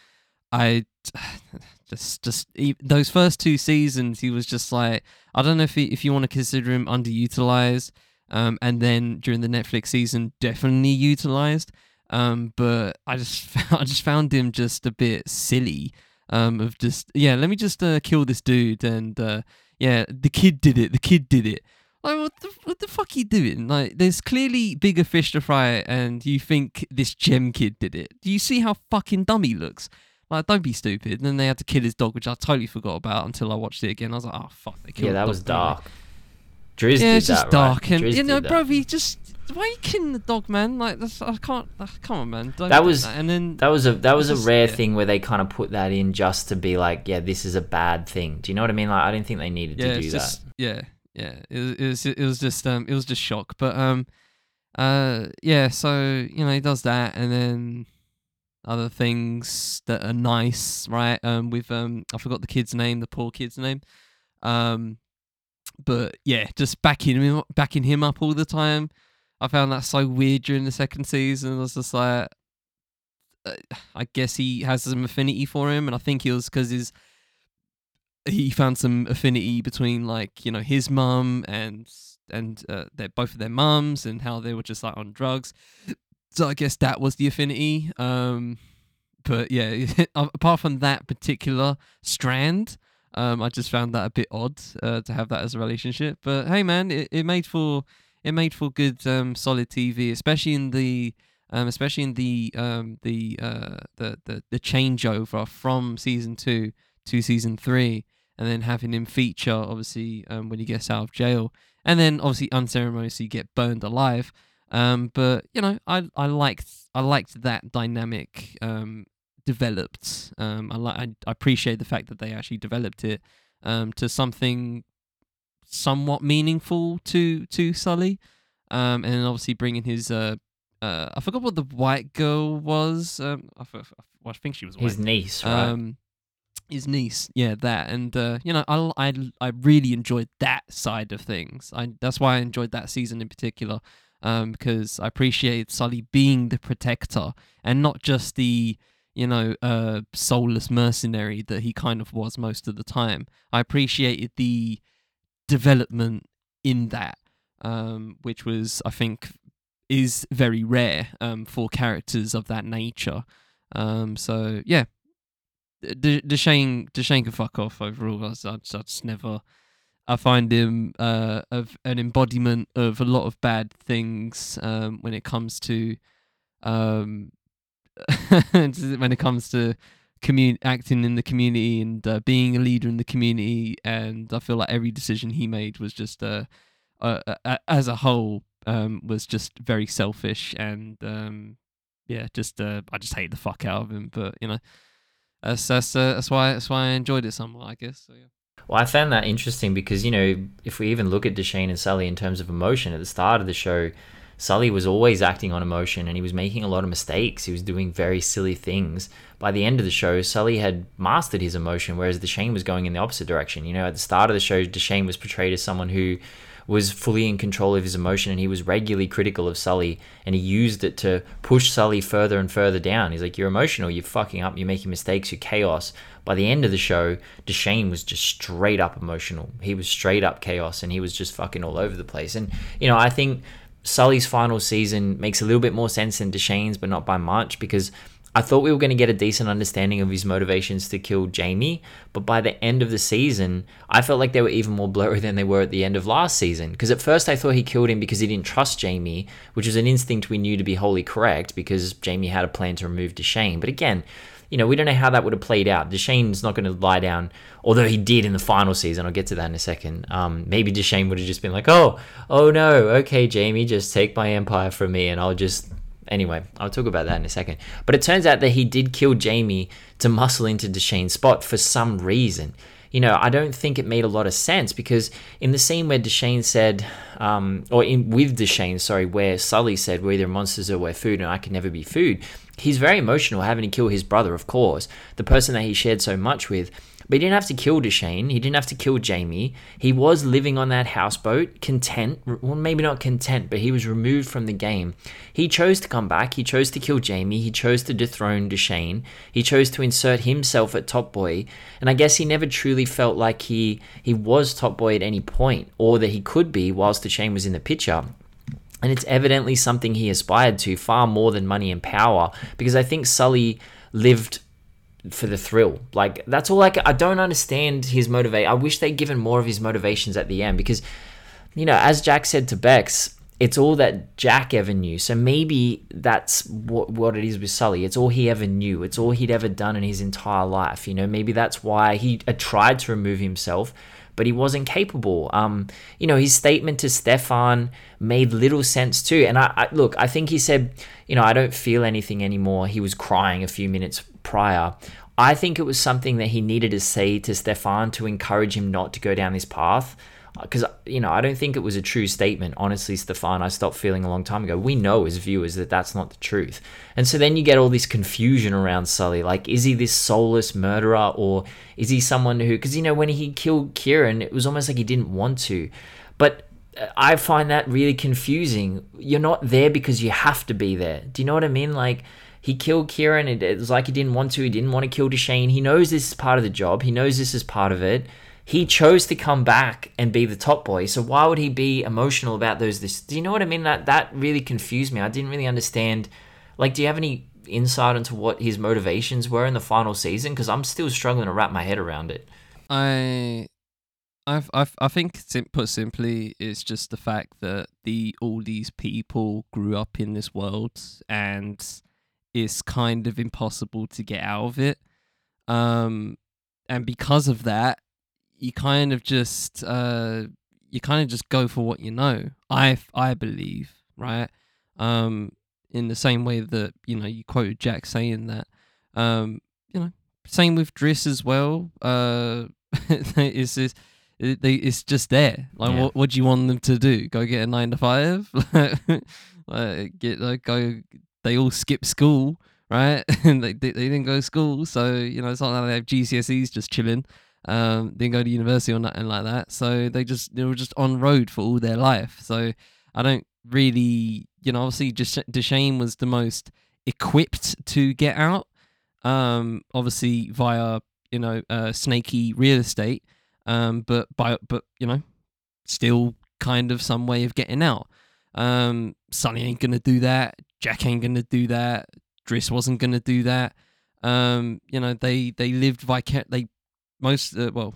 I just just those first two seasons he was just like I don't know if he, if you want to consider him underutilized, um, and then during the Netflix season definitely utilized, um, but I just I just found him just a bit silly, um, of just yeah let me just uh, kill this dude and uh, yeah the kid did it the kid did it like, what the, what the fuck are you doing? Like, there's clearly bigger fish to fry, and you think this gem kid did it. Do you see how fucking dumb he looks? Like, don't be stupid. And then they had to kill his dog, which I totally forgot about until I watched it again. I was like, oh, fuck, they killed Yeah, that the was dog, dark. Drizzt Yeah, it's just that, dark. right? And, you know, bro, that. he just. Why are you killing the dog, man? Like, that's, I can't. Uh, come on, man. Don't That was- And then. That was a that was a rare yeah. thing where they kind of put that in just to be like, yeah, this is a bad thing. Do you know what I mean? Like, I didn't think they needed yeah, to do it's that. yeah, yeah. It, was- it was it was just um it was just shock. But um, uh, yeah. So you know he does that, and then other things that are nice, right? Um, with um, I forgot the kid's name, the poor kid's name. Um, but yeah, just backing him backing him up all the time. I found that so weird during the second season. I was just like. uh, I guess he has some affinity for him, and I think it was because his he found some affinity between like you know his mum and and uh, their both of their mums and how they were just like on drugs. So I guess that was the affinity. Um, but yeah, apart from that particular strand, um, I just found that a bit odd uh, to have that as a relationship. But hey, man, it, it made for it made for good um, solid TV, especially in the um, especially in the um, the, uh, the the the changeover from season two to season three, and then having him feature obviously um, when he gets out of jail, and then obviously unceremoniously get burned alive. Um, but you know, I I liked I liked that dynamic um, developed. Um, I like I, I appreciate the fact that they actually developed it um, to something somewhat meaningful to to Sully, um, and obviously bringing his uh, uh, I forgot what the white girl was. Um, I, well, I think she was white. His niece, right? Um, his niece, yeah, that, and uh, you know, I, I, I really enjoyed that side of things. I that's why I enjoyed that season in particular, um, because I appreciated Sully being the protector and not just the you know uh soulless mercenary that he kind of was most of the time. I appreciated the development in that, um, which was I think is very rare um for characters of that nature. Um, so yeah, Dushane Dushane can fuck off overall. I, I, I just never. I find him uh, of an embodiment of a lot of bad things um, when it comes to um, when it comes to commun- acting in the community and uh, being a leader in the community. And I feel like every decision he made was just uh, uh, as a whole um, was just very selfish and um, yeah, just uh, I just hate the fuck out of him. But you know, that's that's uh, that's why that's why I enjoyed it somewhat, I guess. So yeah. Well, I found that interesting because, you know, if we even look at Dushane and Sully in terms of emotion, at the start of the show, Sully was always acting on emotion and he was making a lot of mistakes. He was doing very silly things. By the end of the show, Sully had mastered his emotion, whereas Dushane was going in the opposite direction. You know, at the start of the show, Dushane was portrayed as someone who was fully in control of his emotion and he was regularly critical of Sully and he used it to push Sully further and further down. He's like, You're emotional, you're fucking up, you're making mistakes, you're chaos. By the end of the show, Dushane was just straight up emotional. He was straight up chaos and he was just fucking all over the place. And, you know, I think Sully's final season makes a little bit more sense than Dushane's, but not by much because I thought we were going to get a decent understanding of his motivations to kill Jamie, but by the end of the season, I felt like they were even more blurry than they were at the end of last season. Because at first I thought he killed him because he didn't trust Jamie, which was an instinct we knew to be wholly correct because Jamie had a plan to remove Dushane. But again, you know, we don't know how that would have played out. Dushane's not going to lie down, although he did in the final season. I'll get to that in a second. Um, maybe Dushane would have just been like, "Oh, oh no, okay, Jamie, just take my empire from me, and I'll just." Anyway, I'll talk about that in a second. But it turns out that he did kill Jamie to muscle into Dushane's spot for some reason. You know, I don't think it made a lot of sense because in the scene where Dushane said, um, or in with Dushane, sorry, where Sully said, "We're either monsters or we're food, and I can never be food." He's very emotional having to kill his brother, of course, the person that he shared so much with. But he didn't have to kill Dushane. He didn't have to kill Jamie. He was living on that houseboat, content. Well, maybe not content, but he was removed from the game. He chose to come back. He chose to kill Jamie. He chose to dethrone Dushane. He chose to insert himself at Top Boy. And I guess he never truly felt like he, he was Top Boy at any point, or that he could be whilst Dushane was in the picture. And it's evidently something he aspired to far more than money and power, because I think Sully lived for the thrill. Like that's all like I don't understand his motivate. I wish they'd given more of his motivations at the end because you know, as Jack said to Bex, it's all that Jack ever knew. So maybe that's what what it is with Sully. It's all he ever knew. It's all he'd ever done in his entire life. You know, maybe that's why he tried to remove himself, but he wasn't capable. Um, you know, his statement to Stefan made little sense too. And I, I look, I think he said, you know, I don't feel anything anymore. He was crying a few minutes prior. I think it was something that he needed to say to Stefan to encourage him not to go down this path. Because, you know, I don't think it was a true statement. Honestly, Stefan, I stopped feeling a long time ago. We know as viewers that that's not the truth. And so then you get all this confusion around Sully. Like, is he this soulless murderer or is he someone who, because, you know, when he killed Kieran, it was almost like he didn't want to. But uh, I find that really confusing. You're not there because you have to be there. Do you know what I mean? Like, he killed Kieran. It, was like he didn't want to. He didn't want to kill Dushane. He knows this is part of the job. He knows this is part of it. He chose to come back and be the top boy. So why would he be emotional about those? This, do you know what I mean? That that really confused me. I didn't really understand. Like, do you have any insight into what his motivations were in the final season? Because I'm still struggling to wrap my head around it. I I've, I've, I think, put simply, it's just the fact that the all these people grew up in this world, and it's kind of impossible to get out of it. Um, and because of that, you kind of just uh, you kind of just go for what you know. I I believe, right? Um, in the same way that you know you quoted Jack saying that. Um, you know, same with dress as well. Uh, it's just it's just there. Like, yeah. what what do you want them to do? Go get a nine to five? like, get like go they all skip school, right? and they, they, they didn't go to school, so you know it's not like they have GCSEs just chilling. Um, go to university or nothing like that. So they just they were just on road for all their life. So I don't really, you know, obviously just Dushane was the most equipped to get out. Um, obviously via you know uh, snaky real estate. Um, but by but you know, still kind of some way of getting out. Um, Sully ain't gonna do that. Jack ain't gonna do that. Driss wasn't gonna do that. Um, you know, they they lived vicar they most uh, well,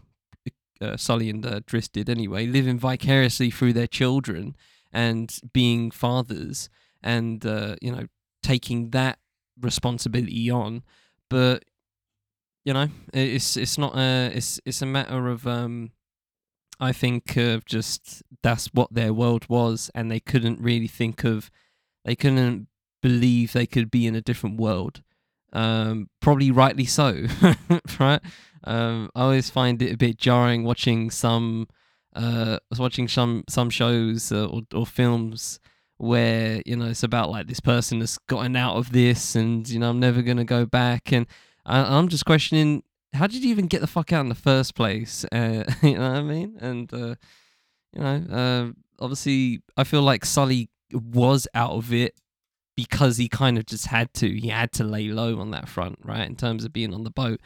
uh, Sully and uh, Driss did anyway, living vicariously through their children and being fathers, and uh, you know, taking that responsibility on. But you know, it's it's not a it's it's a matter of um, I think of just that's what their world was, and they couldn't really think of, they couldn't believe they could be in a different world. Um, probably rightly so, right? Um, I always find it a bit jarring watching some, uh, watching some some shows uh, or, or films where you know it's about like this person has gotten out of this, and you know I'm never gonna go back, and I, I'm just questioning how did you even get the fuck out in the first place? Uh, you know what I mean? And uh, you know, uh, obviously, I feel like Sully was out of it because he kind of just had to. He had to lay low on that front, right? In terms of being on the boat.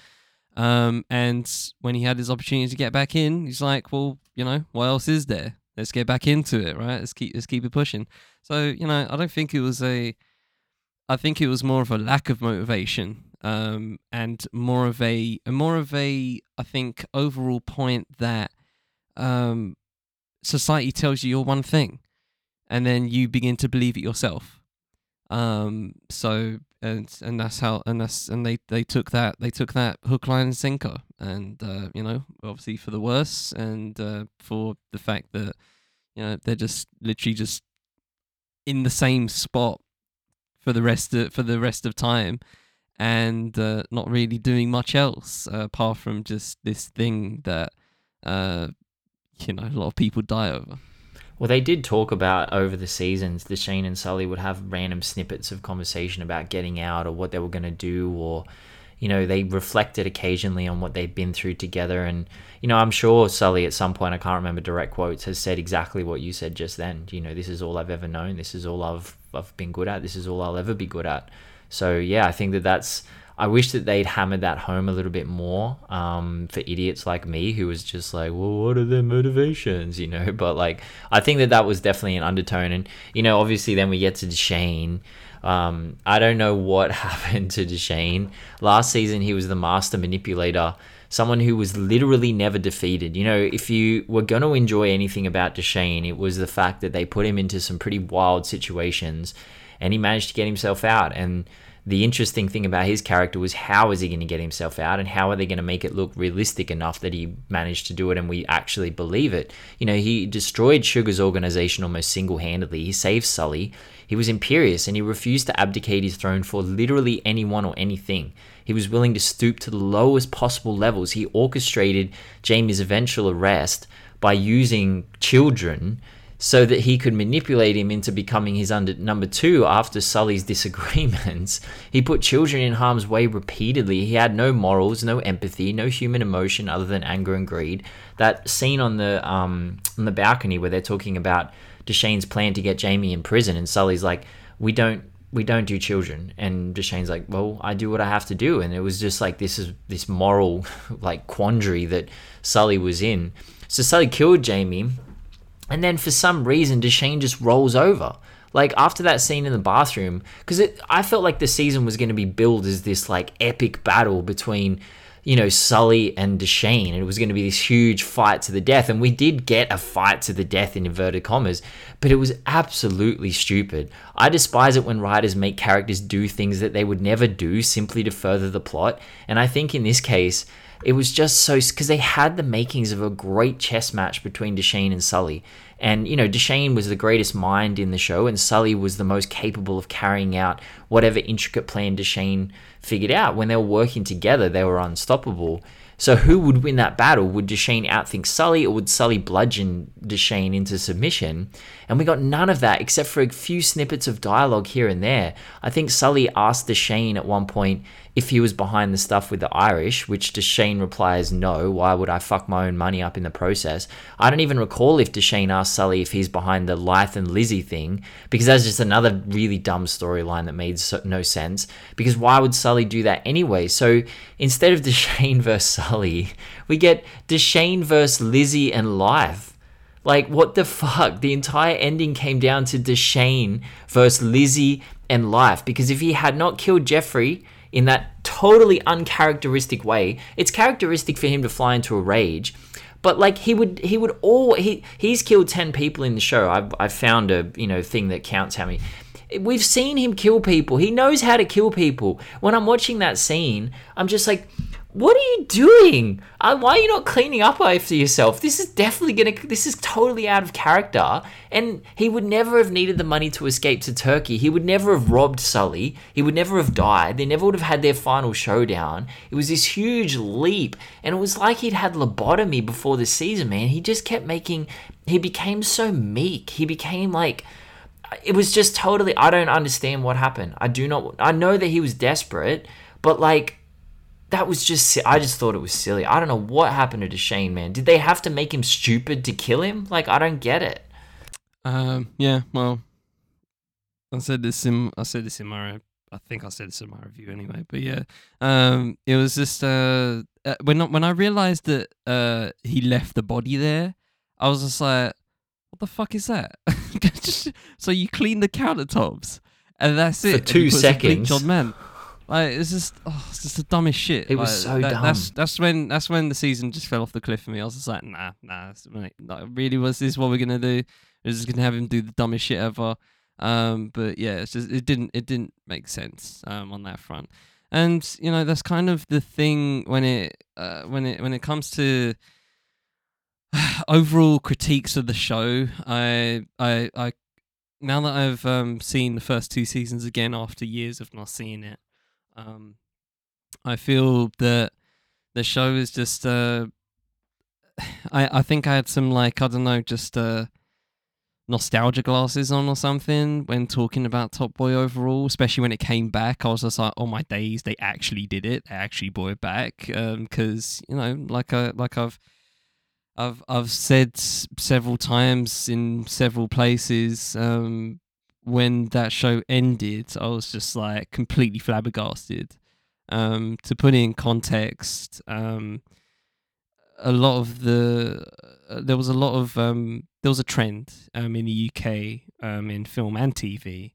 Um, and when he had his opportunity to get back in, he's like, well, you know, what else is there? Let's get back into it, right? Let's keep let's keep it pushing. So, you know, I don't think it was a I think it was more of a lack of motivation um, and more of a, more of a I think overall point that um, society tells you you're one thing, and then you begin to believe it yourself. Um, so and and that's how and that's and they they took that they took that hook line and sinker and uh, you know obviously for the worse and uh, for the fact that you know they're just literally just in the same spot for the rest of for the rest of time and uh, not really doing much else apart from just this thing that uh, you know a lot of people die over. Well, they did talk about over the seasons, the Shane and Sully would have random snippets of conversation about getting out or what they were going to do, or, you know, they reflected occasionally on what they'd been through together. And, you know, I'm sure Sully at some point, I can't remember direct quotes, has said exactly what you said just then. You know, this is all I've ever known. This is all I've, I've been good at. This is all I'll ever be good at. So, yeah, I think that that's I wish that they'd hammered that home a little bit more um, for idiots like me who was just like, well, what are their motivations, you know? But like, I think that that was definitely an undertone. And, you know, obviously then we get to Shane. Um, I don't know what happened to Dushane. Last season, he was the master manipulator, someone who was literally never defeated. You know, if you were going to enjoy anything about Dushane, it was the fact that they put him into some pretty wild situations and he managed to get himself out. And the interesting thing about his character was how is he going to get himself out and how are they going to make it look realistic enough that he managed to do it and we actually believe it. You know, he destroyed Sugar's organization almost single handedly. He saved Sully. He was imperious and he refused to abdicate his throne for literally anyone or anything. He was willing to stoop to the lowest possible levels. He orchestrated Jamie's eventual arrest by using children so that he could manipulate him into becoming his under number two after Sully's disagreements. He put children in harm's way repeatedly. He had no morals, no empathy, no human emotion other than anger and greed. That scene on the um on the balcony where they're talking about Dushane's plan to get Jamie in prison, and Sully's like, "We don't." We don't do children, and Dushane's like, "Well, I do what I have to do," and it was just like this is this moral like quandary that Sully was in. So Sully killed Jamie, and then for some reason, Dushane just rolls over. Like after that scene in the bathroom, because I felt like the season was going to be billed as this like epic battle between, you know, Sully and Dushane, and it was going to be this huge fight to the death. And we did get a fight to the death in inverted commas, but it was absolutely stupid. I despise it when writers make characters do things that they would never do simply to further the plot. And I think in this case, it was just so because they had the makings of a great chess match between Dushane and Sully. And, you know, Dushane was the greatest mind in the show, and Sully was the most capable of carrying out whatever intricate plan Dushane figured out. When they were working together, they were unstoppable. So who would win that battle? Would Dushane outthink Sully, or would Sully bludgeon Dushane into submission? And we got none of that except for a few snippets of dialogue here and there. I think Sully asked Dushane at one point if he was behind the stuff with the Irish, which Dushane replies, no, why would I fuck my own money up in the process? I don't even recall if Dushane asked Sully if he's behind the Lyth and Lizzie thing, because that's just another really dumb storyline that made so- no sense. Because why would Sully do that anyway? So instead of Dushane versus Sully, we get Dushane versus Lizzie and Lyth. Like, what the fuck? The entire ending came down to Dushane versus Lizzie and Lyth. Because if he had not killed Jeffrey, in that totally uncharacteristic way. It's characteristic for him to fly into a rage, but like he would he would all he he's killed 10 people in the show. I've I've found a, you know, thing that counts how many We've seen him kill people. He knows how to kill people. When I'm watching that scene, I'm just like what are you doing? Uh, why are you not cleaning up after yourself? This is definitely gonna. This is totally out of character. And he would never have needed the money to escape to Turkey. He would never have robbed Sully. He would never have died. They never would have had their final showdown. It was this huge leap, and it was like he'd had lobotomy before the season. Man, he just kept making. He became so meek. He became like it was just totally I don't understand what happened. I do not I know that he was desperate, but like that was just I just thought it was silly. I don't know what happened to Dushane, man. Did they have to make him stupid to kill him? Like I don't get it. Um. Yeah. Well, I said this in I said this in my I think I said this in my review anyway. But yeah. Um. It was just uh, uh when when I realized that uh he left the body there, I was just like, what the fuck is that? so you clean the countertops and that's it. For two seconds. Man. Like it's just, oh, it's just the dumbest shit. It like, was so that, dumb. That's that's when that's when the season just fell off the cliff for me. I was just like, nah, nah. Like, really, was this what we're gonna do? We're just gonna have him do the dumbest shit ever. Um, but yeah, it's just it didn't it didn't make sense um on that front. And you know that's kind of the thing when it uh, when it when it comes to overall critiques of the show. I I I now that I've um, seen the first two seasons again after years of not seeing it, um, I feel that the show is just uh I I think I had some like I don't know just uh nostalgia glasses on or something when talking about Top Boy overall, especially when it came back. I was just like, "Oh my days, they actually did it. They actually brought it back." Um, cuz you know, like I like I've I've I've said several times in several places um when that show ended, I was just like completely flabbergasted. Um, to put in context, um, a lot of the uh, there was a lot of um, there was a trend um, in the UK um, in film and TV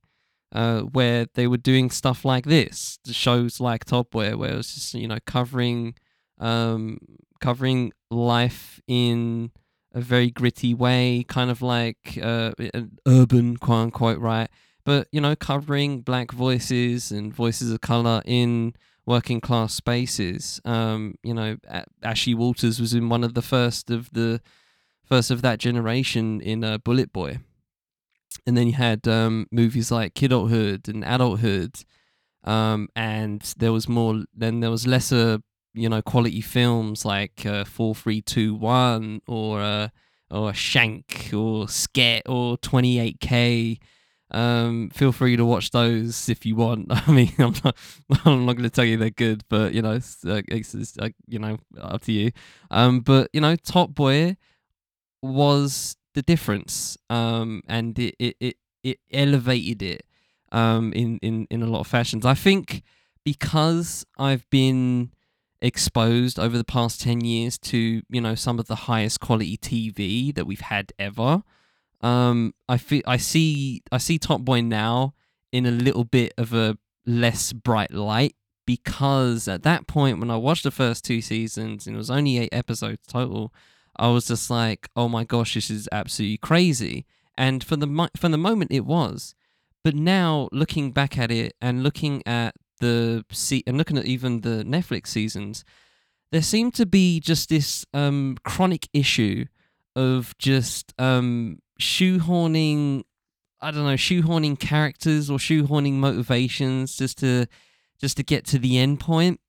uh, where they were doing stuff like this, the shows like Top Boy, where it was just you know covering um, covering life in a very gritty way, kind of like uh, an urban, quote unquote, right? But you know, covering black voices and voices of color in working class spaces. Um, you know, Ashley Walters was in one of the first of the first of that generation in uh, Bullet Boy, and then you had um, movies like Kidulthood and Adulthood, um, and there was more. Then there was lesser, you know, quality films like uh, Four Three Two One or uh, or Shank or Sket or Twenty Eight K. Um, feel free to watch those if you want. I mean, I'm not, I'm not going to tell you they're good, but you know, it's, uh, it's, it's uh, you know, up to you. Um, but you know, Top Boy was the difference. Um, and it it it, it elevated it. Um, in in in a lot of fashions. I think because I've been exposed over the past 10 years to you know some of the highest quality TV that we've had ever. Um I feel I see I see Top Boy now in a little bit of a less bright light because at that point when I watched the first two seasons and it was only 8 episodes total I was just like oh my gosh this is absolutely crazy. And for the for the moment it was. But now looking back at it and looking at the se- and looking at even the Netflix seasons, there seemed to be just this um, chronic issue of just um, shoehorning, I don't know, shoehorning characters or shoehorning motivations just to just to get to the end point.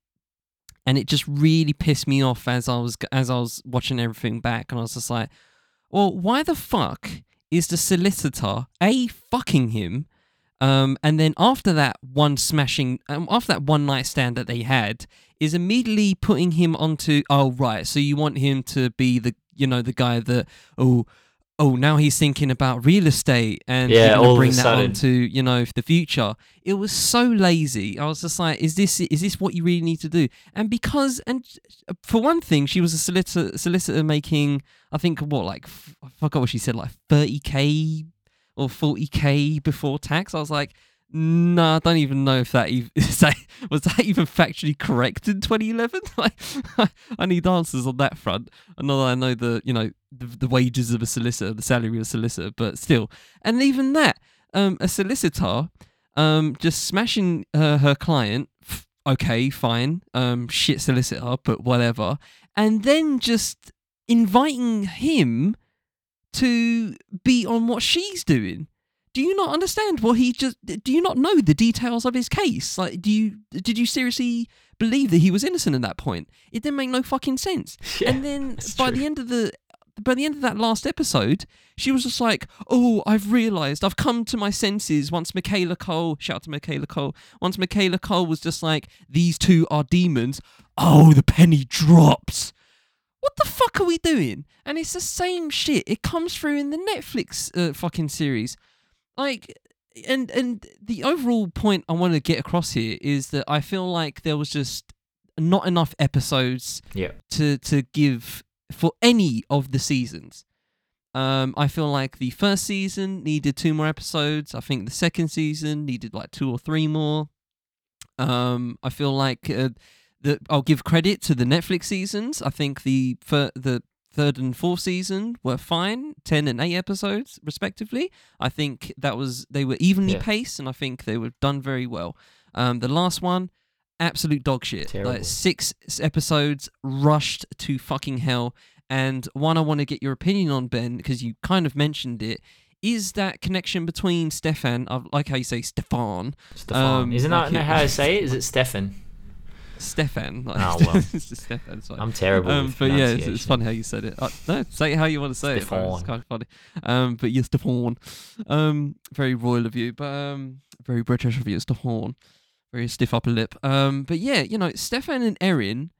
And it just really pissed me off as I was as I was watching everything back, and I was just like, "Well, why the fuck is the solicitor a fucking him?" Um, and then after that one smashing, um, after that one night stand that they had, is immediately putting him onto. Oh right, so you want him to be the, you know, the guy that oh, oh now he's thinking about real estate and Yeah, you're gonna all of a bring that sudden. onto you know the future. It was so lazy. I was just like, is this is this what you really need to do? And because and for one thing, she was a solicitor solicitor making I think what like I forgot what she said like thirty k or 40k before tax. I was like, nah, I don't even know if that, even, that was that even factually correct in 2011. Like, I need answers on that front. And I know the you know the, the wages of a solicitor, the salary of a solicitor, but still, and even that, um, a solicitor, um, just smashing uh, her client. Okay, fine. Um, shit solicitor, but whatever. And then just inviting him to be on what she's doing. Do you not understand what he just? Do you not know the details of his case? Like, do you did you seriously believe that he was innocent at that point? It didn't make no fucking sense. Yeah, and then by true. the end of the by the end of that last episode, she was just like, "Oh, I've realised. I've come to my senses." Once Michaela Coel, shout out to Michaela Coel. Once Michaela Coel was just like, "These two are demons." Oh, the penny drops. What the fuck are we doing? And it's the same shit. It comes through in the Netflix uh, fucking series. Like, and and the overall point I want to get across here is that I feel like there was just not enough episodes Yeah. to to give for any of the seasons. Um, I feel like the first season needed two more episodes. I think the second season needed like two or three more. Um, I feel like uh, the I'll give credit to the Netflix seasons. I think the fir- the third and fourth season were fine, ten and eight episodes respectively. I think that was they were evenly Yeah. paced, and I think they were done very well. Um, the last one, absolute dog shit. Terrible. Like six episodes rushed to fucking hell. And one I want to get your opinion on, Ben, because you kind of mentioned it. Is that connection between Stefan, I like how you say Stefan, Stefan. Um, Isn't that it- how to say it? Is it Stefan? Stefan. Like, Oh, well. it's just Stefan. Sorry. I'm terrible. Um, but yeah, it's, it's funny how you said it. Uh, no, say it how you want to say it. It's kind of funny. Um, but yes, Stefan. Um, very royal of you, but um, very British of you, Stefan. Very stiff upper lip. Um, but yeah, you know, Stefan and Erin.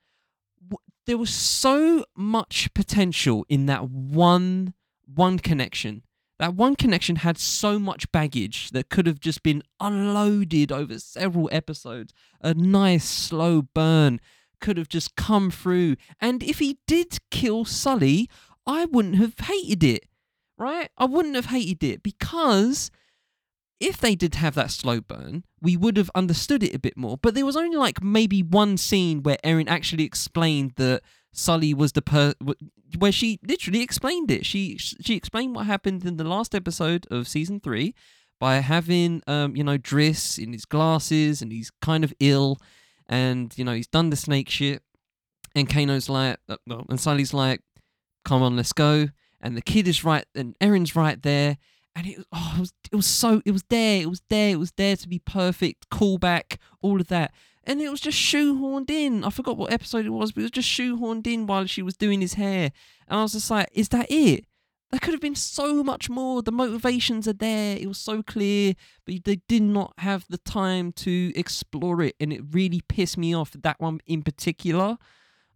W- there was so much potential in that one one connection. That one connection had so much baggage that could have just been unloaded over several episodes. A nice slow burn could have just come through. And if he did kill Sully, I wouldn't have hated it, right? I wouldn't have hated it because if they did have that slow burn, we would have understood it a bit more. But there was only like maybe one scene where Erin actually explained that Sully was the per where she literally explained it. She she explained what happened in the last episode of season three by having um you know Driss in his glasses and he's kind of ill and you know he's done the snake shit. And Kano's like uh, well and Sully's like come on let's go. And the kid is right and Erin's right there. And it, oh, it was it was so it was there it was there it was there to be perfect callback all of that and it was just shoehorned in. I forgot what episode it was but it was just shoehorned in while she was doing his hair. And I was just like is that it? There could have been so much more. The motivations are there. It was so clear but they did not have the time to explore it. And it really pissed me off that one in particular.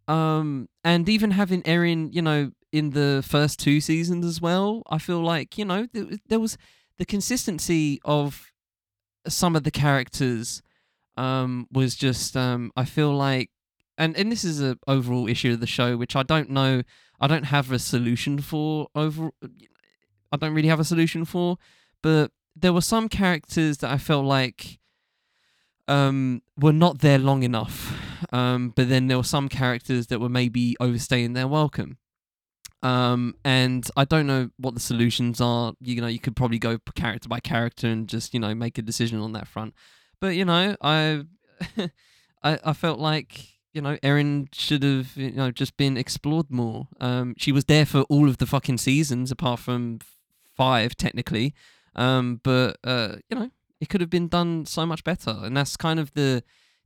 Um and even having Erin you know in the first two seasons as well i feel like you know there, there was the consistency of some of the characters um was just um i feel like and and this is a overall issue of the show which i don't know i don't have a solution for over i don't really have a solution for but there were some characters that i felt like um were not there long enough um but then there were some characters that were maybe overstaying their welcome. Um and i don't know what the solutions are. You know you could probably go character by character and just you know make a decision on that front but you know i i, I felt like you know erin should have you know just been explored more um she was there for all of the fucking seasons apart from five technically um but uh you know it could have been done so much better and that's kind of the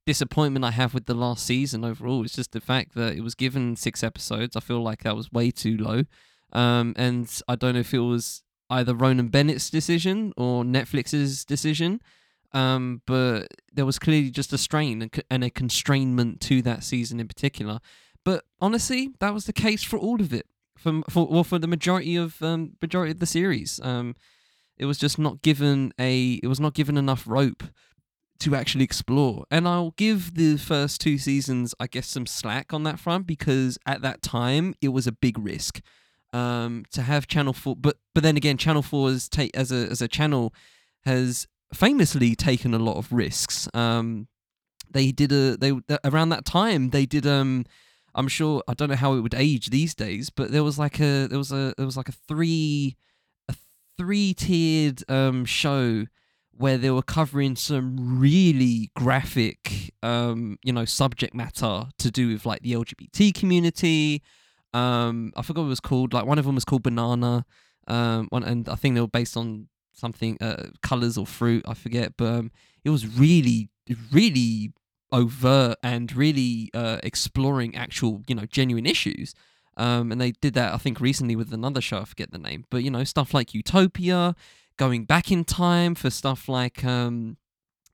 disappointment I have with the last season overall. It's just the fact that it was given six episodes. I feel like that was way too low. Um, and I don't know if it was either Ronan Bennett's decision or Netflix's decision. Um, but there was clearly just a strain and, a constrainment to that season in particular. But honestly, that was the case for all of it. For for well, for the majority of um majority of the series. Um, it was just not given a it was not given enough rope to actually explore. And I'll give the first two seasons, I guess, some slack on that front because at that time it was a big risk um, to have Channel Four. But but then again, Channel Four ta- as a as a channel has famously taken a lot of risks. Um, they did a they around that time they did um. I'm sure I don't know how it would age these days, but there was like a there was a there was like a three a three tiered um show where they were covering some really graphic, um, you know, subject matter to do with like the LGBT community. Um, I forgot what it was called. Like one of them was called Banana. Um, and I think they were based on something, uh, colors or fruit. I forget, but um, it was really, really overt and really uh, exploring actual, you know, genuine issues. Um, and they did that, I think, recently with another show. I forget the name, but you know, stuff like Utopia, going back in time for stuff like um,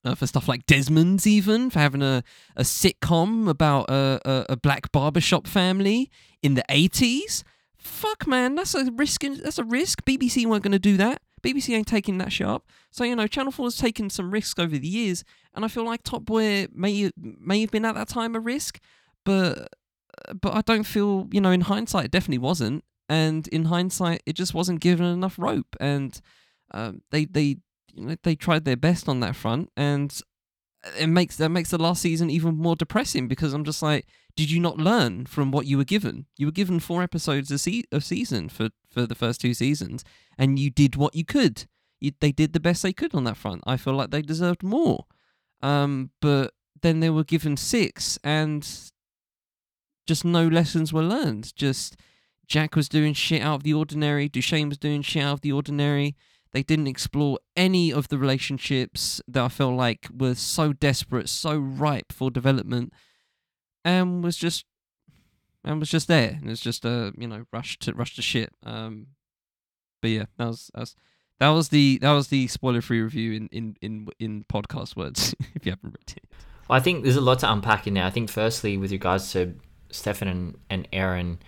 uh, for stuff like Desmond's, even for having a, a sitcom about a, a, a black barbershop family in the eighties. Fuck, man, that's a risk. That's a risk. BBC weren't going to do that. BBC ain't taking that shit up. So you know, Channel Four has taken some risks over the years, and I feel like Top Boy may may have been at that time a risk, but but I don't feel you know in hindsight it definitely wasn't, and in hindsight it just wasn't given enough rope, and um, they they you know they tried their best on that front, and it makes that makes the last season even more depressing because I'm just like, did you not learn from what you were given? You were given four episodes a, se- season for for the first two seasons, and you did what you could. You, they did the best they could on that front. I feel like they deserved more, um, but then they were given six, and just no lessons were learned. Just Jack was doing shit out of the ordinary. Dushane was doing shit out of the ordinary. They didn't explore any of the relationships that I felt like were so desperate, so ripe for development. And was just and was just there and it's just a you know rush to rush to shit. Um, but yeah, that was that was that was the that was the spoiler free review in in in in podcast words. if you haven't read it, well, I think there's a lot to unpack in there. I think firstly, with regards to Stefan and, and Erin,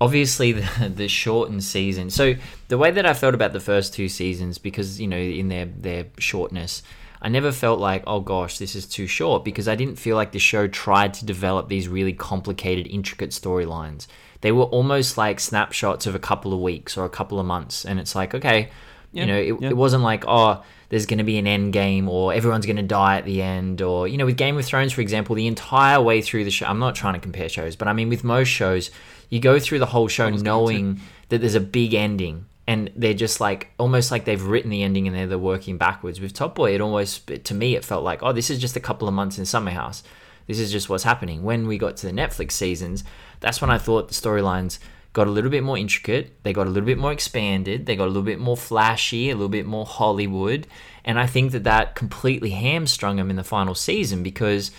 obviously the the shortened season. So the way that I felt about the first two seasons, because you know in their their shortness, I never felt like oh gosh this is too short because I didn't feel like the show tried to develop these really complicated, intricate storylines. They were almost like snapshots of a couple of weeks or a couple of months, and it's like okay, yeah, you know, it, yeah. it wasn't like oh there's going to be an end game or everyone's going to die at the end or you know with game of thrones for example the entire way through the show i'm not trying to compare shows but i mean with most shows you go through the whole show knowing that there's a big ending and they're just like almost like they've written the ending and they're, they're working backwards. With top boy it almost to me it felt like oh this is just a couple of months in Summerhouse. This is just what's happening. When we got to the netflix seasons that's when i thought the storylines got a little bit more intricate. They got a little bit more expanded. They got a little bit more flashy a little bit more hollywood. And i think that that completely hamstrung them in the final season because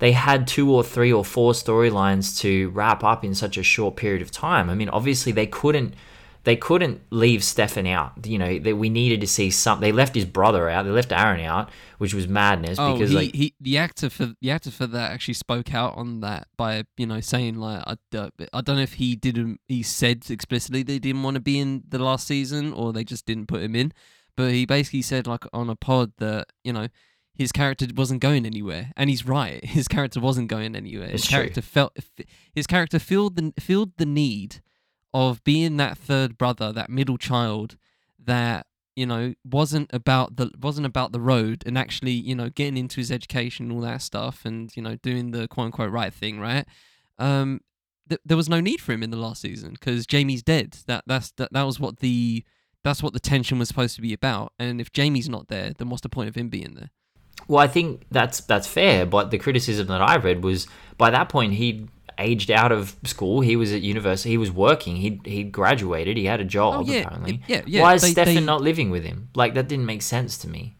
they had two or three or four storylines to wrap up in such a short period of time. I mean, obviously they couldn't they couldn't leave Stefan out. You know, they, we needed to see some. They left his brother out. They left Aaron out, which was madness. Oh, because he, like he, the actor for the actor for that actually spoke out on that by you know saying like I, uh, I don't know if he didn't he said explicitly they didn't want to be in the last season or they just didn't put him in, but he basically said like on a pod that you know his character wasn't going anywhere, and he's right. His character wasn't going anywhere. His it's character true. felt his character filled the filled the need of being that third brother, that middle child, that you know wasn't about the wasn't about the road, and actually you know getting into his education, and all that stuff, and you know doing the quote unquote right thing, right? Um, th- there was no need for him in the last season because jamie's dead. That that's that, that was what the that's what the tension was supposed to be about. And if jamie's not there, then what's the point of him being there? Well, I think that's that's fair, but the criticism that I read was by that point he'd aged out of school. He was at university. He was working. He he graduated. He had a job oh, yeah, apparently. Yeah, yeah. Why is they, Stefan they... not living with him? Like that didn't make sense to me.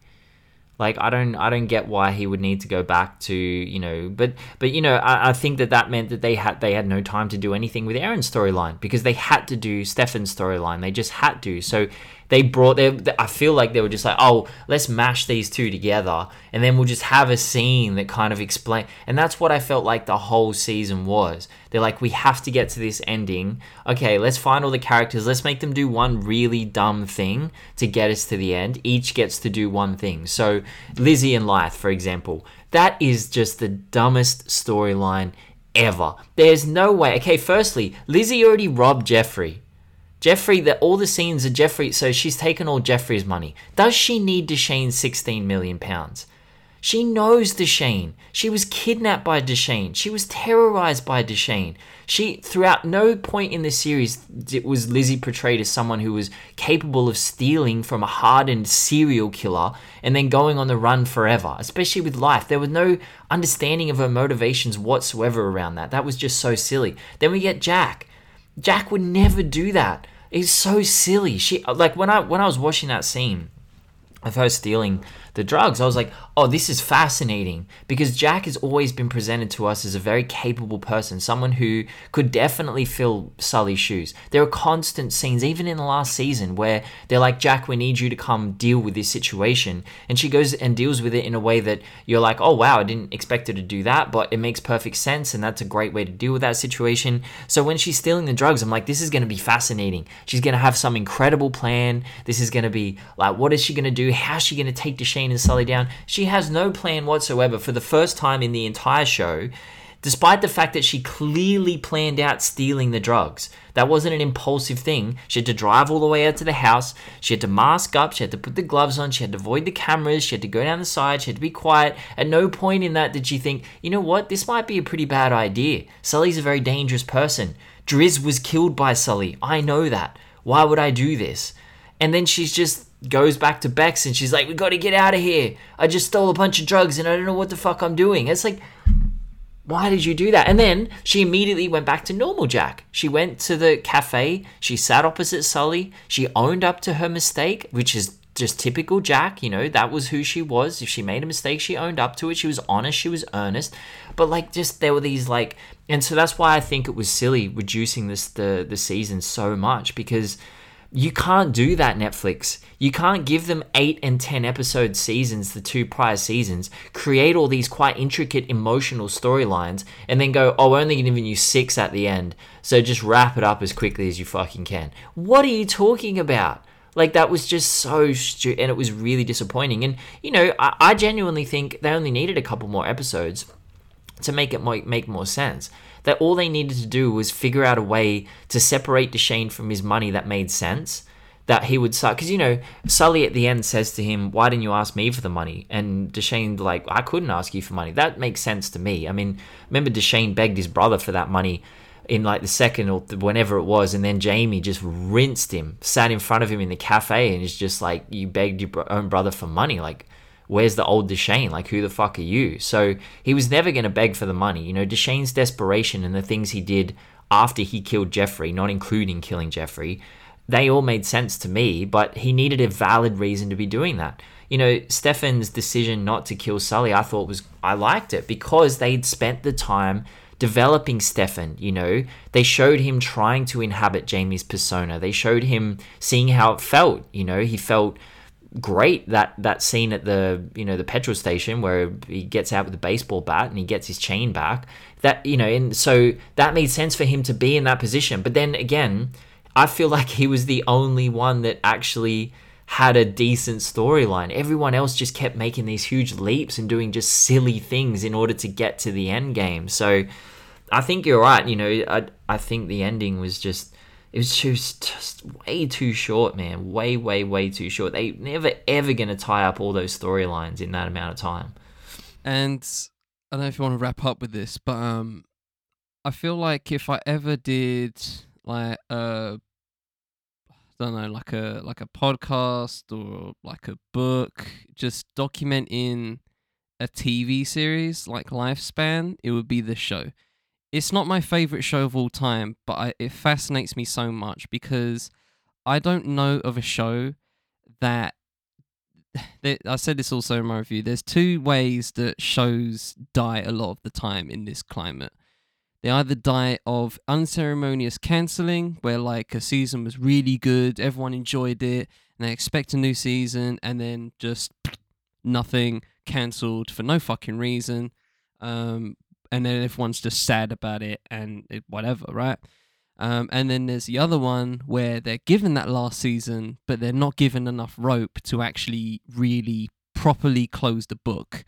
Like I don't I don't get why he would need to go back to you know but but you know I, I think that that meant that they had they had no time to do anything with Aaron's storyline because they had to do Stefan's storyline they just had to so they brought their. I feel like they were just like, oh, let's mash these two together, and then we'll just have a scene that kind of explain. And that's what I felt like the whole season was. They're like, we have to get to this ending. Okay, let's find all the characters. Let's make them do one really dumb thing to get us to the end. Each gets to do one thing. So Lizzie and Lythe, for example, that is just the dumbest storyline ever. There's no way. Okay, firstly, Lizzie already robbed Joffrey. Joffrey, that all the scenes of Jeffrey, so she's taken all Jeffrey's money. Does she need Dushane's 16 million pounds? She knows Dushane. She was kidnapped by Dushane. She was terrorized by Dushane. She, throughout no point in the series, it was Lizzie portrayed as someone who was capable of stealing from a hardened serial killer and then going on the run forever, especially with life. There was no understanding of her motivations whatsoever around that. That was just so silly. Then we get Jaq. Jaq would never do that. It's so silly. She like when I when I was watching that scene of her stealing the drugs, I was like, oh, this is fascinating because Jaq has always been presented to us as a very capable person, someone who could definitely fill Sully's shoes. There are constant scenes, even in the last season, where they're like, Jaq, we need you to come deal with this situation. And she goes and deals with it in a way that you're like, oh, wow, I didn't expect her to do that, but it makes perfect sense. And that's a great way to deal with that situation. So when she's stealing the drugs, I'm like, this is going to be fascinating. She's going to have some incredible plan. This is going to be like, what is she going to do? How's she going to take Dushane and Sully down? She has no plan whatsoever for the first time in the entire show, despite the fact that she clearly planned out stealing the drugs. That wasn't an impulsive thing. She had to drive all the way out to the house. She had to mask up. She had to put the gloves on. She had to avoid the cameras. She had to go down the side. She had to be quiet. At no point in that did she think, you know what, this might be a pretty bad idea. Sully's a very dangerous person. Dris was killed by Sully. I know that. Why would I do this? And then she's just goes back to Becks and she's like, "We got to get out of here. I just stole a bunch of drugs and I don't know what the fuck I'm doing." It's like, why did you do that? And then she immediately went back to normal Jaq. She went to the cafe. She sat opposite Sully. She owned up to her mistake, which is just typical Jaq, you know, that was who she was. If she made a mistake, she owned up to it. She was honest, she was earnest. But like just there were these like and so that's why I think it was silly reducing this the the season so much because you can't do that Netflix. You can't give them 8 and 10 episode seasons the two prior seasons, create all these quite intricate emotional storylines and then go, "Oh, we're only giving you 6 at the end." So just wrap it up as quickly as you fucking can. What are you talking about? Like that was just so stupid, and it was really disappointing. And you know, I, I genuinely think they only needed a couple more episodes to make it more, make more sense. That all they needed to do was figure out a way to separate Dushane from his money that made sense. That he would start because you know Sully at the end says to him, "Why didn't you ask me for the money?" And Dushane like, "I couldn't ask you for money." That makes sense to me. I mean, remember Dushane begged his brother for that money in like the second or whenever it was, and then Jamie just rinsed him, sat in front of him in the cafe, and is just like, "You begged your own brother for money, like." Where's the old Dushane? Like, who the fuck are you? So he was never going to beg for the money. You know, Dushane's desperation and the things he did after he killed Jeffrey, not including killing Jeffrey, they all made sense to me, but he needed a valid reason to be doing that. You know, Stefan's decision not to kill Sully, I thought was, I liked it because they'd spent the time developing Stefan, you know. They showed him trying to inhabit Jamie's persona. They showed him seeing how it felt, you know. He felt great that that scene at the you know the petrol station where he gets out with the baseball bat and he gets his chain back. That you know and so that made sense for him to be in that position. But then again i feel like he was the only one that actually had a decent storyline. Everyone else just kept making these huge leaps and doing just silly things in order to get to the end game. So i think you're right you know i i think the ending was just it was just, way too short, man. Way, way, way too short. They never ever gonna tie up all those storylines in that amount of time. And I don't know if you want to wrap up with this, but um, I feel like if I ever did like a, I don't know, like a like a podcast or like a book, just documenting a TV series like Lifespan, it would be this show it's not my favorite show of all time, but I, it fascinates me so much because I don't know of a show that. I said this also in my review. There's two ways that shows die a lot of the time in this climate. They either die of unceremonious cancelling, where like a season was really good, everyone enjoyed it, and they expect a new season, and then just nothing cancelled for no fucking reason. Um, and then everyone's just sad about it and it, whatever, right? Um, and then there's the other one where they're given that last season, but they're not given enough rope to actually really properly close the book.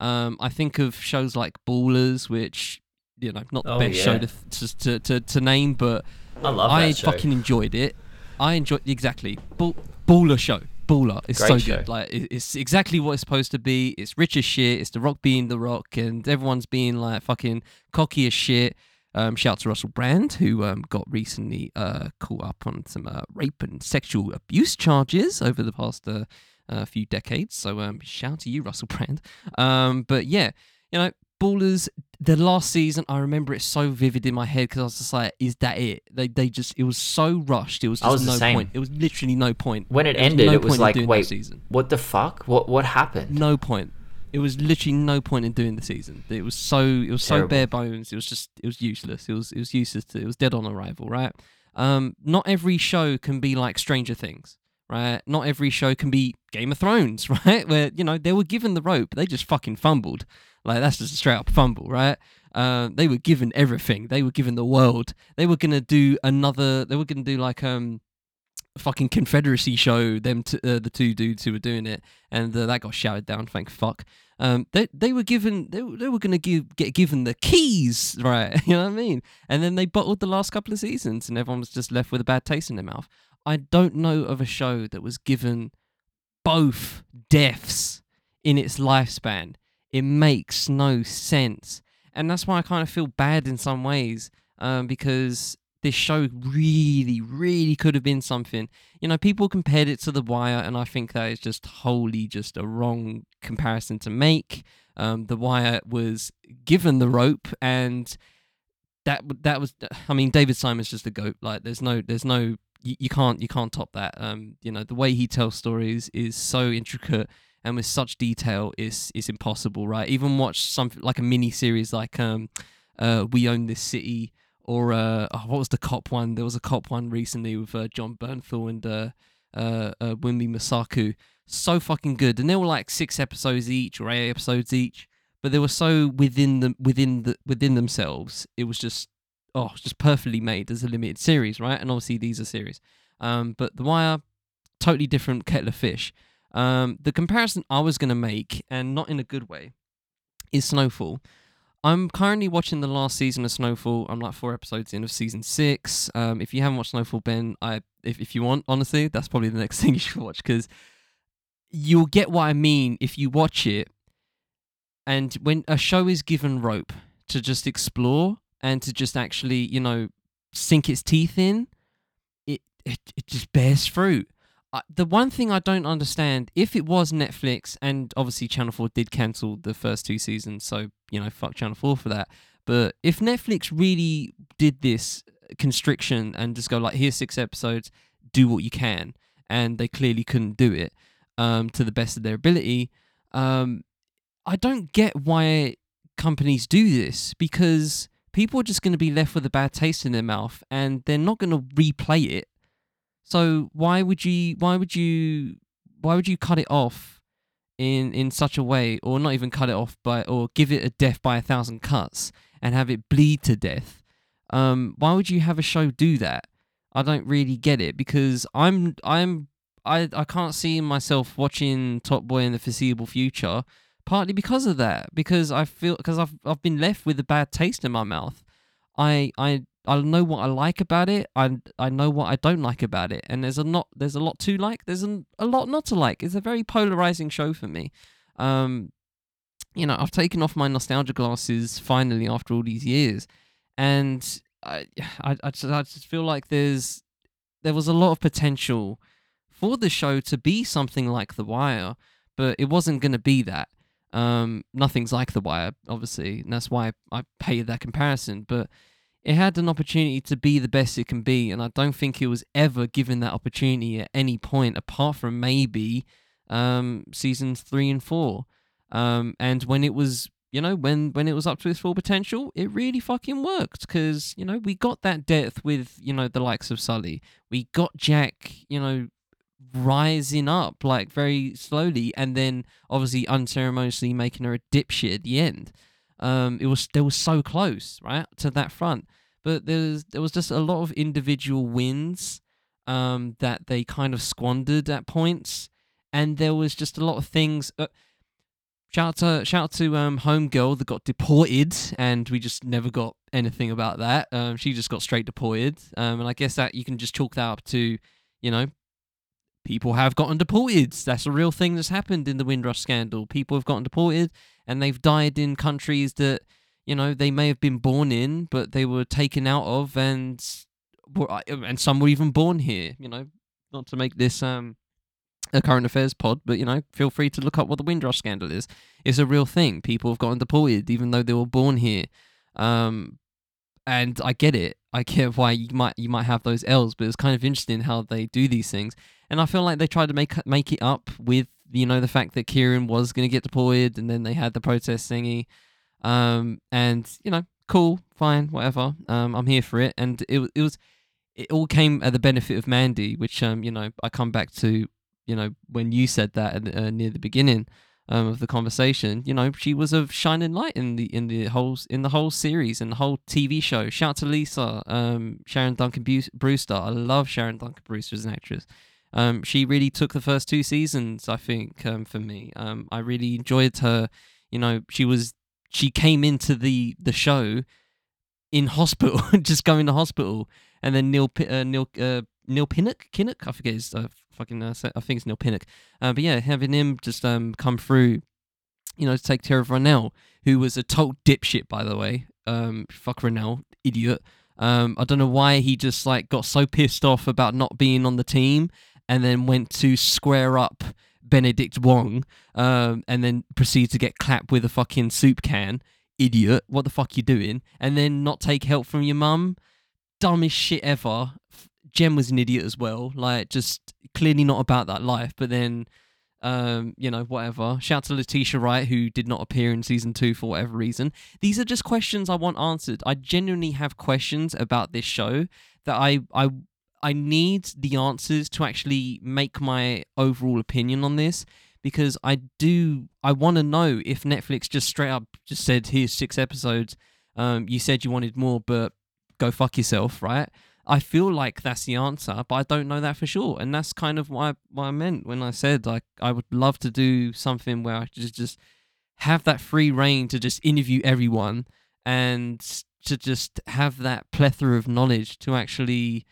Um, I think of shows like Ballers, which you know, not the Oh, best show yeah. to, to to to name, but I love I show. fucking enjoyed it. I enjoyed exactly Ball, Baller show. Baller is Great so show. good. Like it, it's exactly what it's supposed to be. It's rich as shit. It's the Rock being the Rock, and everyone's being like fucking cocky as shit. Um, shout out to Russell Brand, who um, got recently uh, caught up on some uh, rape and sexual abuse charges over the past uh, uh, few decades. So um, shout out to you, Russell Brand. Um, but yeah, you know, Ballers. The last season, I remember it so vivid in my head because I was just like, "Is that it?" They they just it was so rushed. It was I just was the no same. point. It was literally no point. When it ended, no it was like, wait, season. what the fuck? What what happened? No point. It was literally no point in doing the season. It was so it was so bare bones. It was just it was useless. It was it was useless. To, it was dead on arrival, right? Um, not every show can be like Stranger Things, right? Not every show can be Game of Thrones, right? Where you know they were given the rope, they just fucking fumbled. Like that's just a straight up fumble, right? Uh, they were given everything. They were given the world. They were gonna do another. They were gonna do like um fucking Confederacy show. Them t- uh, the two dudes who were doing it, and uh, that got shouted down. Thank fuck. Um, they they were given they, they were gonna give get given the keys, right? You know what I mean? And then they bottled the last couple of seasons, and everyone was just left with a bad taste in their mouth. I don't know of a show that was given both deaths in its lifespan. It makes no sense, and that's why I kind of feel bad in some ways, um, because this show really, really could have been something. You know, people compared it to The Wire, and I think that is just wholly just a wrong comparison to make. Um, the Wire was given the rope, and that that was. I mean, David Simon's just a goat. Like, there's no, there's no you, you can't you can't top that. Um, you know the way he tells stories is so intricate and with such detail is is impossible, right? Even watch something like a mini series like um, uh, We Own This City or uh, oh, what was the cop one? There was a cop one recently with uh, Jon Bernthal and uh, uh, uh, Wunmi Mosaku. So fucking good, and they were like six episodes each or eight episodes each, but they were so within the within the within themselves. It was just oh, just perfectly made as a limited series, right? And obviously these are series. Um, but The Wire, totally different kettle of fish. Um, the comparison I was going to make, and not in a good way, is Snowfall. I'm currently watching the last season of Snowfall. I'm like four episodes in of season six. Um, if you haven't watched Snowfall, Ben, I if, if you want, honestly, that's probably the next thing you should watch because you'll get what I mean if you watch it. And when a show is given rope to just explore and to just actually, you know, sink its teeth in, it it, it just bears fruit the one thing I don't understand, if it was Netflix, and obviously Channel 4 did cancel the first two seasons, so, you know, fuck Channel 4 for that. But if Netflix really did this constriction and just go, like, here's six episodes, do what you can, and they clearly couldn't do it um, to the best of their ability, um, I don't get why companies do this because people are just going to be left with a bad taste in their mouth and they're not going to replay it so why would you why would you why would you cut it off in in such a way or not even cut it off by or give it a death by a thousand cuts and have it bleed to death? Um why would you have a show do that? I don't really get it because I'm I'm I I can't see myself watching Top Boy in the foreseeable future partly because of that because I feel because I've I've been left with a bad taste in my mouth. I I I know what I like about it. I I know what I don't like about it, and there's a not there's a lot to like. There's a, a lot not to like. It's a very polarizing show for me. Um, you know, I've taken off my nostalgia glasses finally after all these years, and I I I just, I just feel like there's there was a lot of potential for the show to be something like The Wire, but it wasn't going to be that. Um, nothing's like The Wire, obviously, and that's why I paid that comparison, but it had an opportunity to be the best it can be, and I don't think it was ever given that opportunity at any point, apart from maybe um, seasons three and four. Um, and when it was, you know, when when it was up to its full potential, it really fucking worked because you know we got that depth with you know the likes of Sully. We got Jaq, you know, rising up like very slowly, and then obviously unceremoniously making her a dipshit at the end. Um, it was they were so close, right, to that front. But there's there was just a lot of individual wins um, that they kind of squandered at points, and there was just a lot of things. Uh, shout out to shout out to um, Homegirl that got deported, and we just never got anything about that. Um, she just got straight deported, um, and I guess that you can just chalk that up to, you know, people have gotten deported. That's a real thing that's happened in the Windrush scandal. People have gotten deported, and they've died in countries that you know they may have been born in, but they were taken out of, and uh, and some were even born here. You know, not to make this um a current affairs pod, but you know, feel free to look up what the Windrush scandal is. It's a real thing. People have gotten deported even though they were born here. Um, and I get it. I get why you might you might have those L's, but it's kind of interesting how they do these things. And I feel like they tried to make make it up with you know the fact that Kieran was going to get deployed, and then they had the protest thingy. Um, and you know, cool, fine, whatever. Um, I'm here for it, and it it was it all came at the benefit of Mandy, which um, you know, I come back to you know when you said that uh, near the beginning um, of the conversation. You know, she was a shining light in the in the whole in the whole series and the whole TV show. Shout out to Lisa, um, Sharon Duncan Brewster. I love Sharon Duncan Brewster as an actress. Um, she really took the first two seasons, I think, um, for me. Um, I really enjoyed her. You know, she was she came into the the show in hospital, just going to hospital, and then Neil uh, Neil uh, Neil Pinnock, Kinnock, I forget his uh, fucking. Uh, I think it's Neil Pinnock. Uh, but yeah, having him just um come through, you know, to take care of Ra'Nell, who was a total dipshit, by the way. Um, fuck Ra'Nell, idiot. Um, I don't know why he just like got so pissed off about not being on the team and then went to square up Benedict Wong, um, and then proceed to get clapped with a fucking soup can. Idiot! What the fuck you doing? And then not take help from your mum? Dumbest shit ever. Gem was an idiot as well. Like, just clearly not about that life. But then, um, you know, whatever. Shout out to Letitia Wright, who did not appear in season two for whatever reason. These are just questions I want answered. I genuinely have questions about this show that I I I need the answers to actually make my overall opinion on this because I do I want to know if Netflix just straight up just said here's six episodes. Um, you said you wanted more, but go fuck yourself, right? I feel like that's the answer, but I don't know that for sure, and that's kind of I, what I meant when I said like I would love to do something where I just just have that free reign to just interview everyone and to just have that plethora of knowledge to actually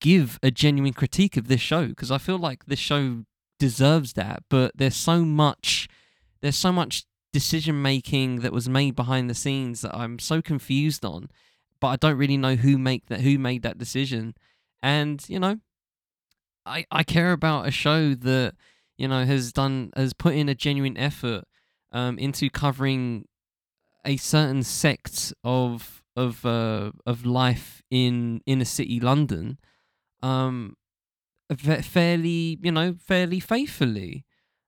give a genuine critique of this show because I feel like this show deserves that, but there's so much there's so much decision making that was made behind the scenes that I'm so confused on, but I don't really know who make that who made that decision. And, you know, I I care about a show that, you know, has done has put in a genuine effort um into covering a certain sect of of uh of life in inner city London um fairly you know fairly faithfully.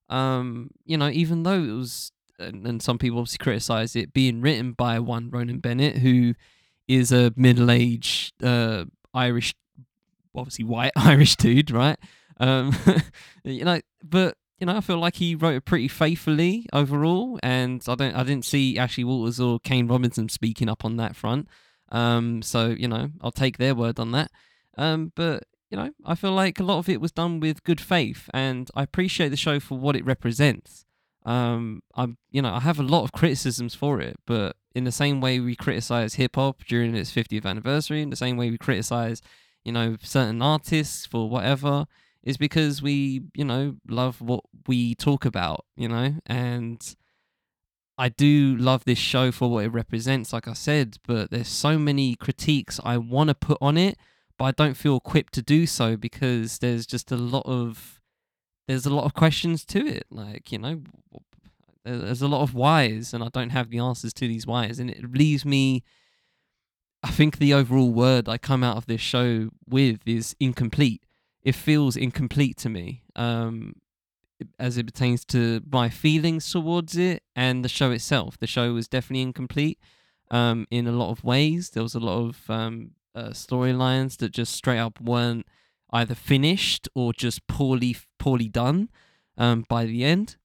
Um you know even though it was and, and some people obviously criticize it being written by one Ronan Bennett who is a middle-aged uh Irish obviously white Irish dude right? Um you know but you know, I feel like he wrote it pretty faithfully overall, and I don't, I didn't see Ashley Walters or Kane Robinson speaking up on that front. Um, so you know, I'll take their word on that. Um, but you know, I feel like a lot of it was done with good faith, and I appreciate the show for what it represents. Um, I'm, you know, I have a lot of criticisms for it, but in the same way we criticize hip hop during its 50th anniversary, in the same way we criticize, you know, certain artists for whatever, is because we, you know, love what we talk about, you know, and I do love this show for what it represents, like I said, but there's so many critiques I want to put on it but I don't feel equipped to do so because there's just a lot of there's a lot of questions to it. Like you know, there's a lot of whys, and I don't have the answers to these whys, and it leaves me. I think the overall word I come out of this show with is incomplete. It feels incomplete to me, um, as it pertains to my feelings towards it and the show itself. The show was definitely incomplete um, in a lot of ways. There was a lot of um, uh, storylines that just straight up weren't either finished or just poorly poorly done um, by the end.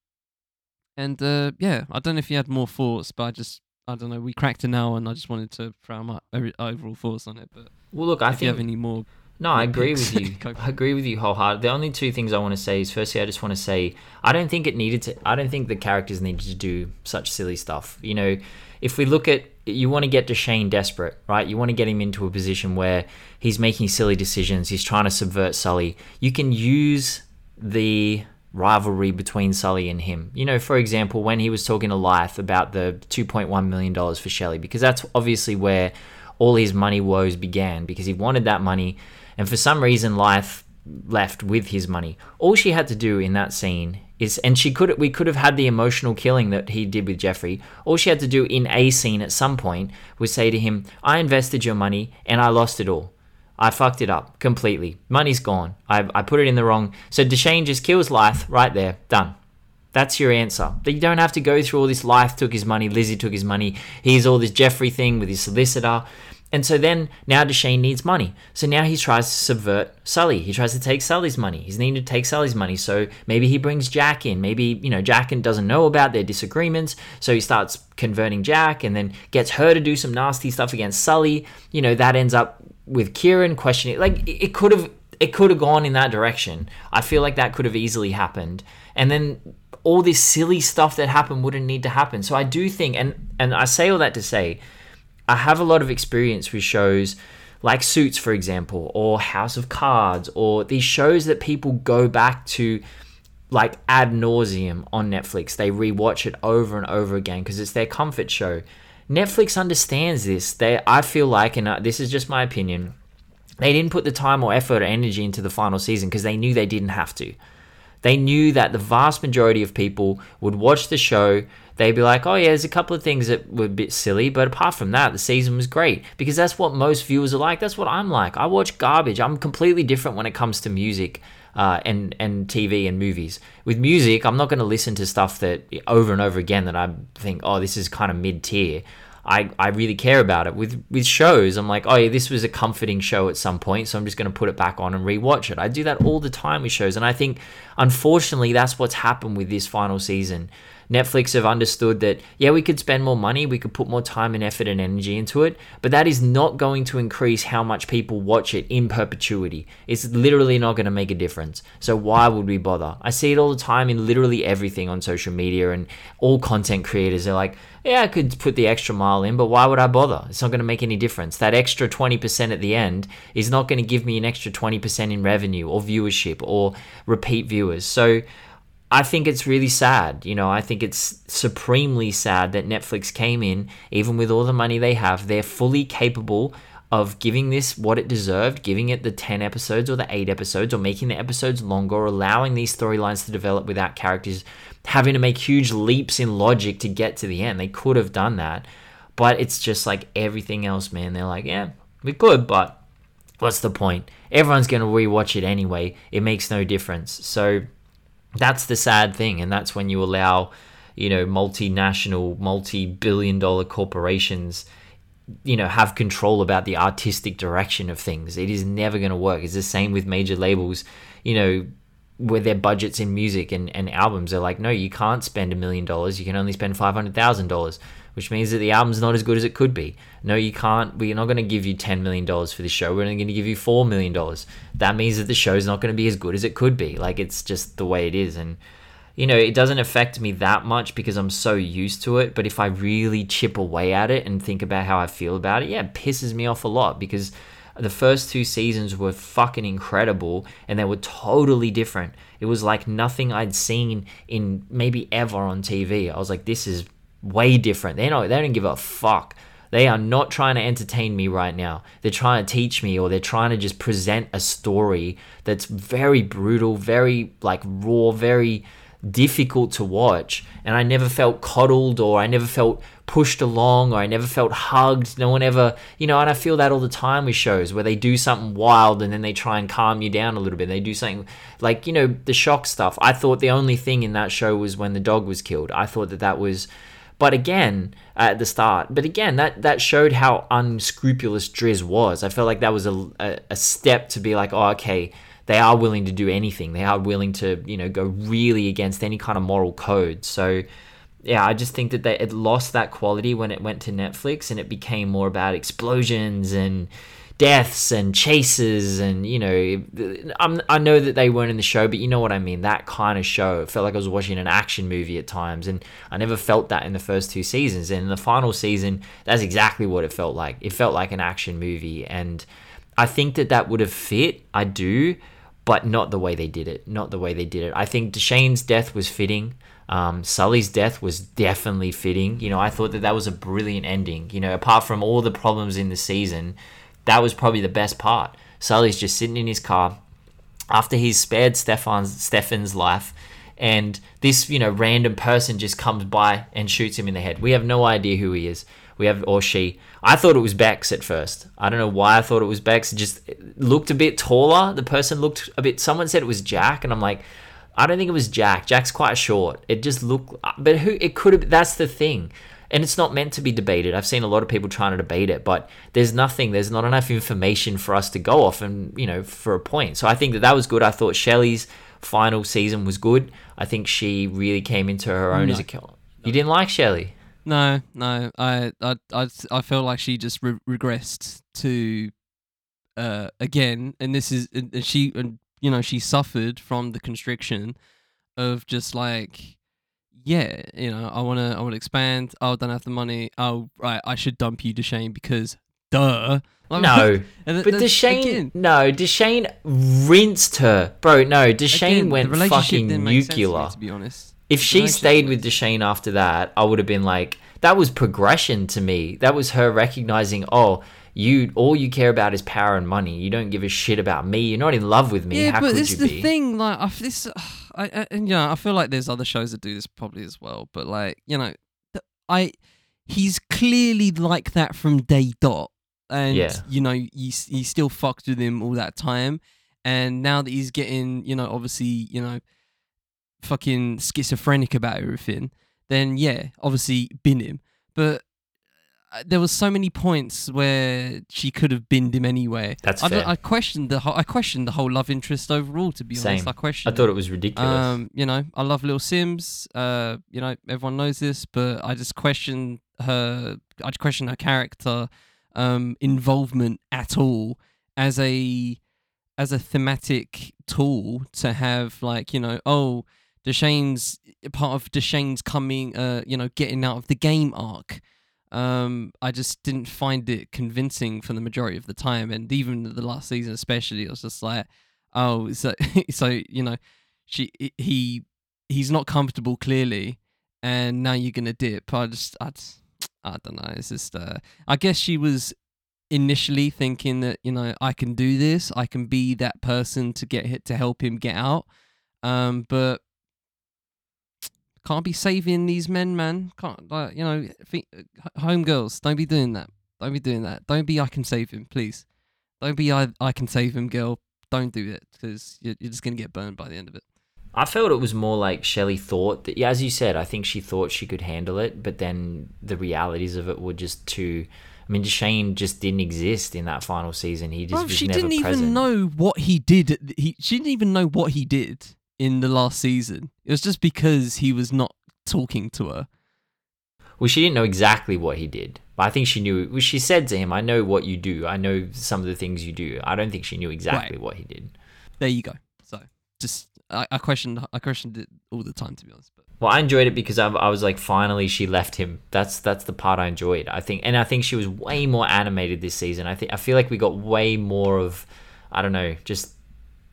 And uh, yeah, I don't know if you had more thoughts, but I just I don't know. We cracked an hour, and I just wanted to throw my overall thoughts on it. But well, look, I if think you have any more. No, I agree with you. I agree with you wholeheartedly. The only two things I want to say is firstly, I just want to say I don't think it needed to. I don't think the characters needed to do such silly stuff. You know, if we look at you want to get Dushane desperate, right? You want to get him into a position where he's making silly decisions, he's trying to subvert Sully. You can use the rivalry between Sully and him. You know, for example, when he was talking to Life about the $2.1 million for Shelley, because that's obviously where all his money woes began, because he wanted that money, and for some reason, Life left with his money. All she had to do in that scene is and she could we could have had the emotional killing that he did with Jeffrey. All she had to do in a scene at some point was say to him, "I invested your money and I lost it all. I fucked it up completely. Money's gone. I I put it in the wrong." So Dushane just kills life right there. Done. That's your answer. That You don't have to go through all this. Life took his money. Lizzie took his money. Here's all this Jeffrey thing with his solicitor. And so then now Dushane needs money. So now he tries to subvert Sully. He tries to take Sully's money. He's needing to take Sully's money. So maybe he brings Jaq in. Maybe, you know, Jaq doesn't know about their disagreements. So he starts converting Jaq and then gets her to do some nasty stuff against Sully. You know, that ends up with Kieran questioning. Like it could have it could have gone in that direction. I feel like that could have easily happened. And then all this silly stuff that happened wouldn't need to happen. So I do think and and I say all that to say I have a lot of experience with shows like Suits, for example, or House of Cards, or these shows that people go back to like ad nauseum on Netflix. They rewatch it over and over again because it's their comfort show. Netflix understands this. They, I feel like, and uh, this is just my opinion, they didn't put the time or effort or energy into the final season because they knew they didn't have to. They knew that the vast majority of people would watch the show. They'd be like, oh, yeah, there's a couple of things that were a bit silly, but apart from that, the season was great. Because that's what most viewers are like. That's what I'm like. I watch garbage. I'm completely different when it comes to music. Uh, and and TV and movies. With music, I'm not going to listen to stuff that over and over again that I think, oh, this is kind of mid tier. I, I really care about it. With with shows, I'm like, oh yeah, this was a comforting show at some point, so I'm just going to put it back on and rewatch it. I do that all the time with shows, and I think unfortunately that's what's happened with this final season. Netflix have understood that, yeah, we could spend more money, we could put more time and effort and energy into it, but that is not going to increase how much people watch it in perpetuity. It's literally not going to make a difference. So why would we bother? I see it all the time in literally everything on social media and all content creators. They're like, yeah, I could put the extra mile in, but why would I bother? It's not going to make any difference. That extra 20% at the end is not going to give me an extra 20% in revenue or viewership or repeat viewers. So, I think it's really sad. You know, I think it's supremely sad that Netflix came in, even with all the money they have, they're fully capable of giving this what it deserved, giving it the 10 episodes or the 8 episodes, or making the episodes longer, or allowing these storylines to develop without characters having to make huge leaps in logic to get to the end. They could have done that. But it's just like everything else, man. They're like, yeah, we could, but what's the point? Everyone's going to rewatch it anyway. It makes no difference. So that's the sad thing and that's when you allow you know multinational multi-billion dollar corporations you know have control about the artistic direction of things. It is never going to work. It's the same with major labels you know with their budgets in music and, and albums they're like no you can't spend a million dollars. You can only spend $500000 which means that the album's not as good as it could be. No, you can't. We're not going to give you $10 million for the show. We're only going to give you $4 million. That means that the show's not going to be as good as it could be. Like, it's just the way it is. And, you know, it doesn't affect me that much because I'm so used to it. But if I really chip away at it and think about how I feel about it, yeah, it pisses me off a lot because the first two seasons were fucking incredible and they were totally different. It was like nothing I'd seen in maybe ever on TV. I was like, this is way different. They don't they don't give a fuck. They are not trying to entertain me right now. They're trying to teach me or they're trying to just present a story that's very brutal, very like raw, very difficult to watch. And I never felt coddled or I never felt pushed along or I never felt hugged. No one ever, you know, and I feel that all the time with shows where they do something wild and then they try and calm you down a little bit. They do something like, you know, the shock stuff. I thought the only thing in that show was when the dog was killed. I thought that that was but again, at the start, but again, that that showed how unscrupulous Dris was. I felt like that was a, a, a step to be like, oh, okay, they are willing to do anything. They are willing to, you know, go really against any kind of moral code. So, yeah, I just think that they, it lost that quality when it went to Netflix and it became more about explosions and deaths and chases and you know I'm, i know that they weren't in the show but you know what i mean? That kind of show it felt like i was watching an action movie at times and i never felt that in the first two seasons. And in the final season that's exactly what it felt like. It felt like an action movie and i think that that would have fit. I do but not the way they did it. Not the way they did it. I think Dushane's death was fitting. Um, Sully's death was definitely fitting. You know, I thought that that was a brilliant ending. You know, apart from all the problems in the season, that was probably the best part. Sully's just sitting in his car after he's spared Stefan's Stefan's life, and this you know random person just comes by and shoots him in the head. We have no idea who he is. We have or she. I thought it was Becks at first. I don't know why I thought it was Becks. It just looked a bit taller. The person looked a bit. Someone said it was Jaq, and I'm like, I don't think it was Jaq. Jaq's quite short. It just looked, but who? It could have. That's the thing and it's not meant to be debated. I've seen a lot of people trying to debate it, but there's nothing, there's not enough information for us to go off and, you know, for a point. So I think that that was good. I thought Shelley's final season was good. I think she really came into her own no. as a kill. You didn't like Shelley? No, no. I I I, I felt like she just re- regressed to uh again and this is and she and you know she suffered from the constriction of just like yeah, you know, I wanna I wanna expand. Oh, don't have the money. Oh, right, I should dump you, Dushane, because duh. Like, no, but Dushane, again, no, Dushane rinsed her, bro. No, Dushane again, went fucking nuclear. Me, to be honest, if she stayed with Dushane after that, I would have been like, that was progression to me. That was her recognizing, oh, you all you care about is power and money. You don't give a shit about me. You're not in love with me. Yeah, How but this is the be? thing. Like, I, this, I, I and yeah, I feel like there's other shows that do this probably as well, but like you know, th- I he's clearly like that from day dot, and Yeah. you know you you still fucked with him all that time, and now that he's getting you know obviously you know fucking schizophrenic about everything, then yeah, obviously bin him, but. Uh, There was so many points where she could have binned him anyway. That's I, fair. I questioned the whole, I questioned the whole love interest overall. To be honest, Same. I I questioned. I thought it was ridiculous. Um, you know, I love Little Simz. Uh, you know, everyone knows this, but I just question her. I just question her character, um, involvement at all as a as a thematic tool to have like you know oh Dushane's part of Dushane's coming uh you know getting out of the game arc um I just didn't find it convincing for the majority of the time and even the last season especially it was just like oh so so you know she he he's not comfortable clearly and now you're gonna dip I just I just, I don't know it's just uh I guess she was initially thinking that you know I can do this, I can be that person to get hit to help him get out. Um, but can't be saving these men, man. Can't like you know, thi- home girls. Don't be doing that. Don't be doing that. Don't be I can save him, please. Don't be I I can save him, girl. Don't do it because you're, you're just gonna get burned by the end of it. I felt it was more like Shelley thought that, yeah, as you said, I think she thought she could handle it, but then the realities of it were just too. I mean, Shane just didn't exist in that final season. He just Bruv, was she never didn't present. even know what he did. He she didn't even know what he did in the last season. It was just because he was not talking to her. Well, she didn't know exactly what he did, but I think she knew. Well, she said to him, "I know what you do. I know some of the things you do." I don't think she knew exactly what he did. There you go. So just I, I questioned I questioned it all the time to be honest. But Well, I enjoyed it because I, I was like, finally, she left him. That's that's the part I enjoyed. I think, and I think she was way more animated this season. I think I feel like we got way more of, I don't know, just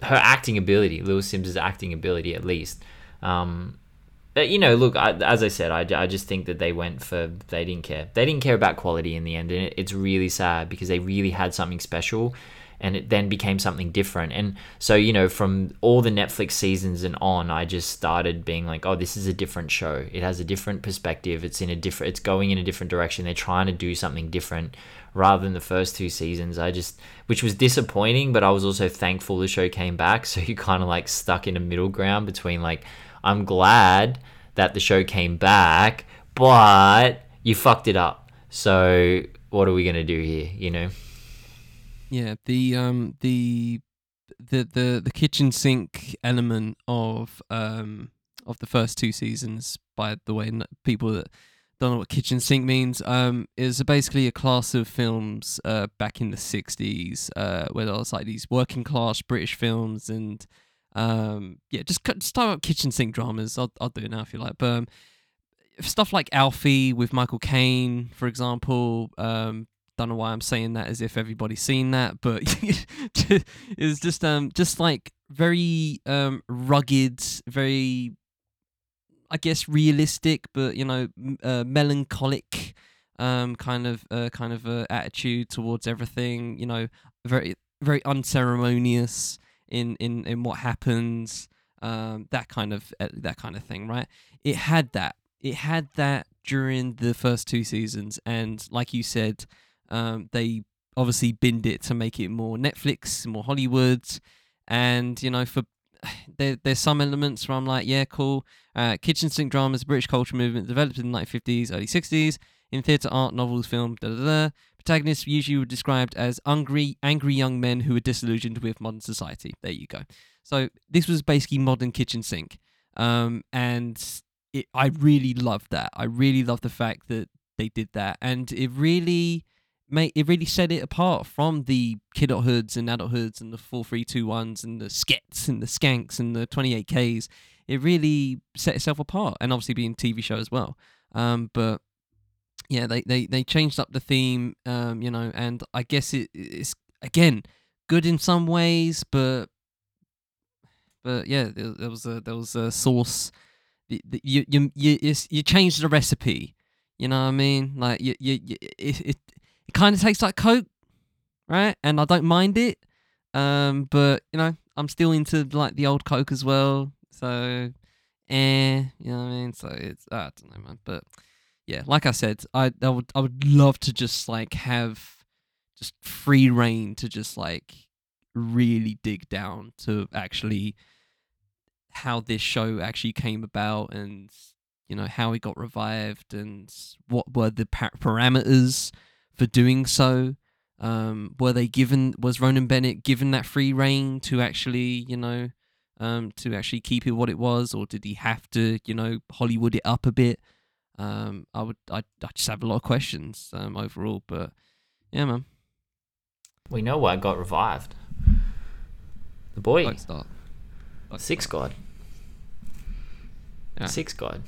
her acting ability, Lil Simz' acting ability at least. Um, you know, look, I, as I said, I, I just think that they went for they didn't care. They didn't care about quality in the end, and it, it's really sad because they really had something special. And it then became something different. And so, you know, from all the Netflix seasons and on, I just started being like, oh, this is a different show. It has a different perspective. It's in a different, it's going in a different direction. They're trying to do something different rather than the first two seasons. I just, which was disappointing, but I was also thankful the show came back. So you kind of like stuck in a middle ground between like, I'm glad that the show came back, but you fucked it up. So what are we to do here, you know? yeah, the um the the the the kitchen sink element of um of the first two seasons. By the way, people that don't know what kitchen sink means, um, is basically a class of films uh back in the sixties, uh, where there was like these working class British films and um yeah, just just talk about kitchen sink dramas. I'll I'll do it now if you like, but. Um, Stuff like Alfie with Michael Caine, for example, um, don't know why I'm saying that as if everybody's seen that, but it's just um just like very um rugged, very I guess realistic, but you know uh, melancholic um kind of uh, kind of uh, attitude towards everything. You know, very very unceremonious in in in what happens. Um, that kind of uh, that kind of thing, right? It had that. It had that during the first two seasons, and like you said, um, they obviously binned it to make it more Netflix, more Hollywood, and you know, for there, there's some elements where I'm like, yeah, cool. Uh, kitchen sink drama is a British culture movement developed in the 1950s, early 60s in theatre, art, novels, film. Da da da. Protagonists usually were described as angry, angry young men who were disillusioned with modern society. There you go. So this was basically modern kitchen sink, um, and it, I really loved that. I really loved the fact that they did that, and it really made it really set it apart from the kidulthoods and adulthoods and the four three two ones and the skets and the skanks and the twenty eight Ks. It really set itself apart, and obviously being a TV show as well. Um, but yeah, they, they, they changed up the theme, um, you know, and I guess it, it's again good in some ways, but but yeah, there, there was a there was a the- the- You you you you changed the recipe. You know what I mean? Like you you, you it it, it kind of tastes like Coke, right? And I don't mind it. Um, but you know, I'm still into like the old Coke as well. So, eh, you know what I mean? So it's I don't know, man. But yeah, like I said, I I would I would love to just like have just free reign to just like really dig down to actually how this show actually came about and you know how it got revived and what were the pa- parameters for doing so um, were they given was ronan bennett given that free reign to actually you know um, to actually keep it what it was or did he have to you know hollywood it up a bit um, i would I, I just have a lot of questions um, overall but yeah man We know why it got revived. The boy, Fuck start. Six. God, Yeah. Six God.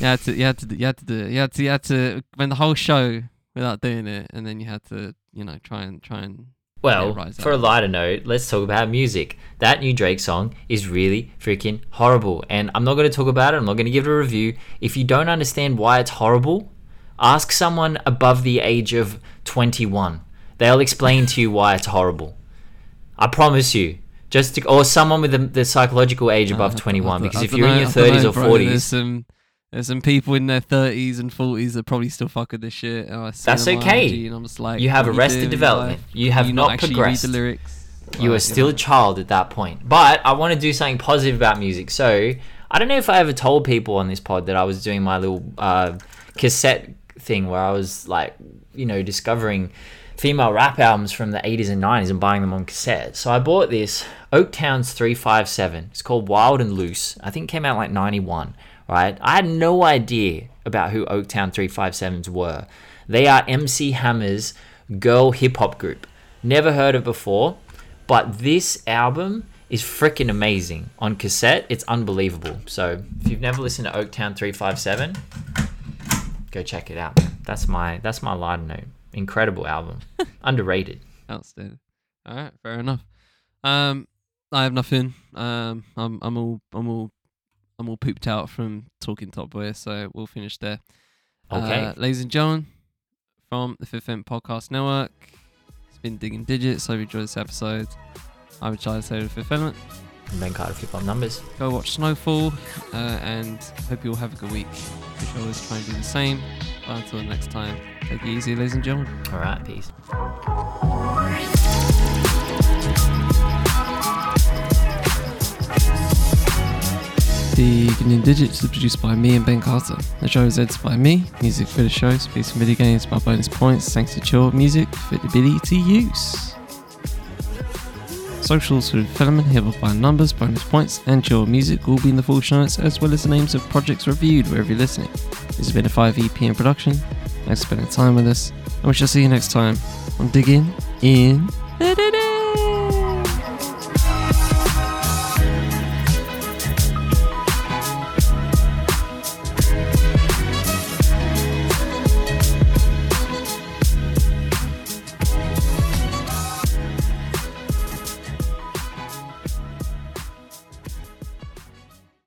Had to, you had to, you had to. You had to, you had to win the whole show without doing it, and then you had to, you know, try and try and. Well, for a lighter note, let's talk about music. That new Drake song is really freaking horrible, and I'm not going to talk about it. I'm not going to give it a review. If you don't understand why it's horrible, ask someone above the age of 21. They'll explain to you why it's horrible. I promise you. Just to, or someone with the, the psychological age above Uh, 21, because if you're in your 30s know, or bro. There's 40s, some, there's some people in their 30s and 40s that probably still fuck with this shit. And I That's okay. And I'm just like, You have arrested in development. You have you not actually progressed. The lyrics. you are still a know. child at that point. But I want to do something positive about music. So I don't know if I ever told people on this pod that I was doing my little uh, cassette thing where I was like, you know, discovering female rap albums from the 80s and 90s and buying them on cassette. So I bought this Oaktown's 357. It's called Wild and Loose. I think it came out like 91, right? I had no idea about who Oaktown 357s were. They are MC Hammer's girl hip hop group. Never heard of before, but this album is freaking amazing. On cassette, it's unbelievable. So if you've never listened to Oaktown 357, go check it out. That's my that's my lighter note. Incredible album. Underrated. Outstanding. All right, fair enough. Um, I have nothing. Um, I'm I'm all I'm all I'm all pooped out from talking Top Boy, so we'll finish there. Okay. Uh, ladies and gentlemen, from the Fifth Element Podcast Network, it's been digging digits. Hope you enjoyed this episode. I'm Charlie Taylor, of the Fifth Element. And Ben Carter flip on numbers. Go watch Snowfall, uh, and hope you all have a good week. We shall always try and do the same. But until next time, take it easy, ladies and gentlemen. All right, peace. The Guinea Digits is produced by me and Ben Carter. The show is edited by me. Music for the show is on video games by bonus points thanks to Chillhop Music for the ability to use. Socials for development here by numbers, bonus points, and Chillhop Music will be in the full show notes as well as the names of projects reviewed wherever you're listening. This has been a 5EPN production. Thanks for spending time with us, and we shall see you next time on Digging in.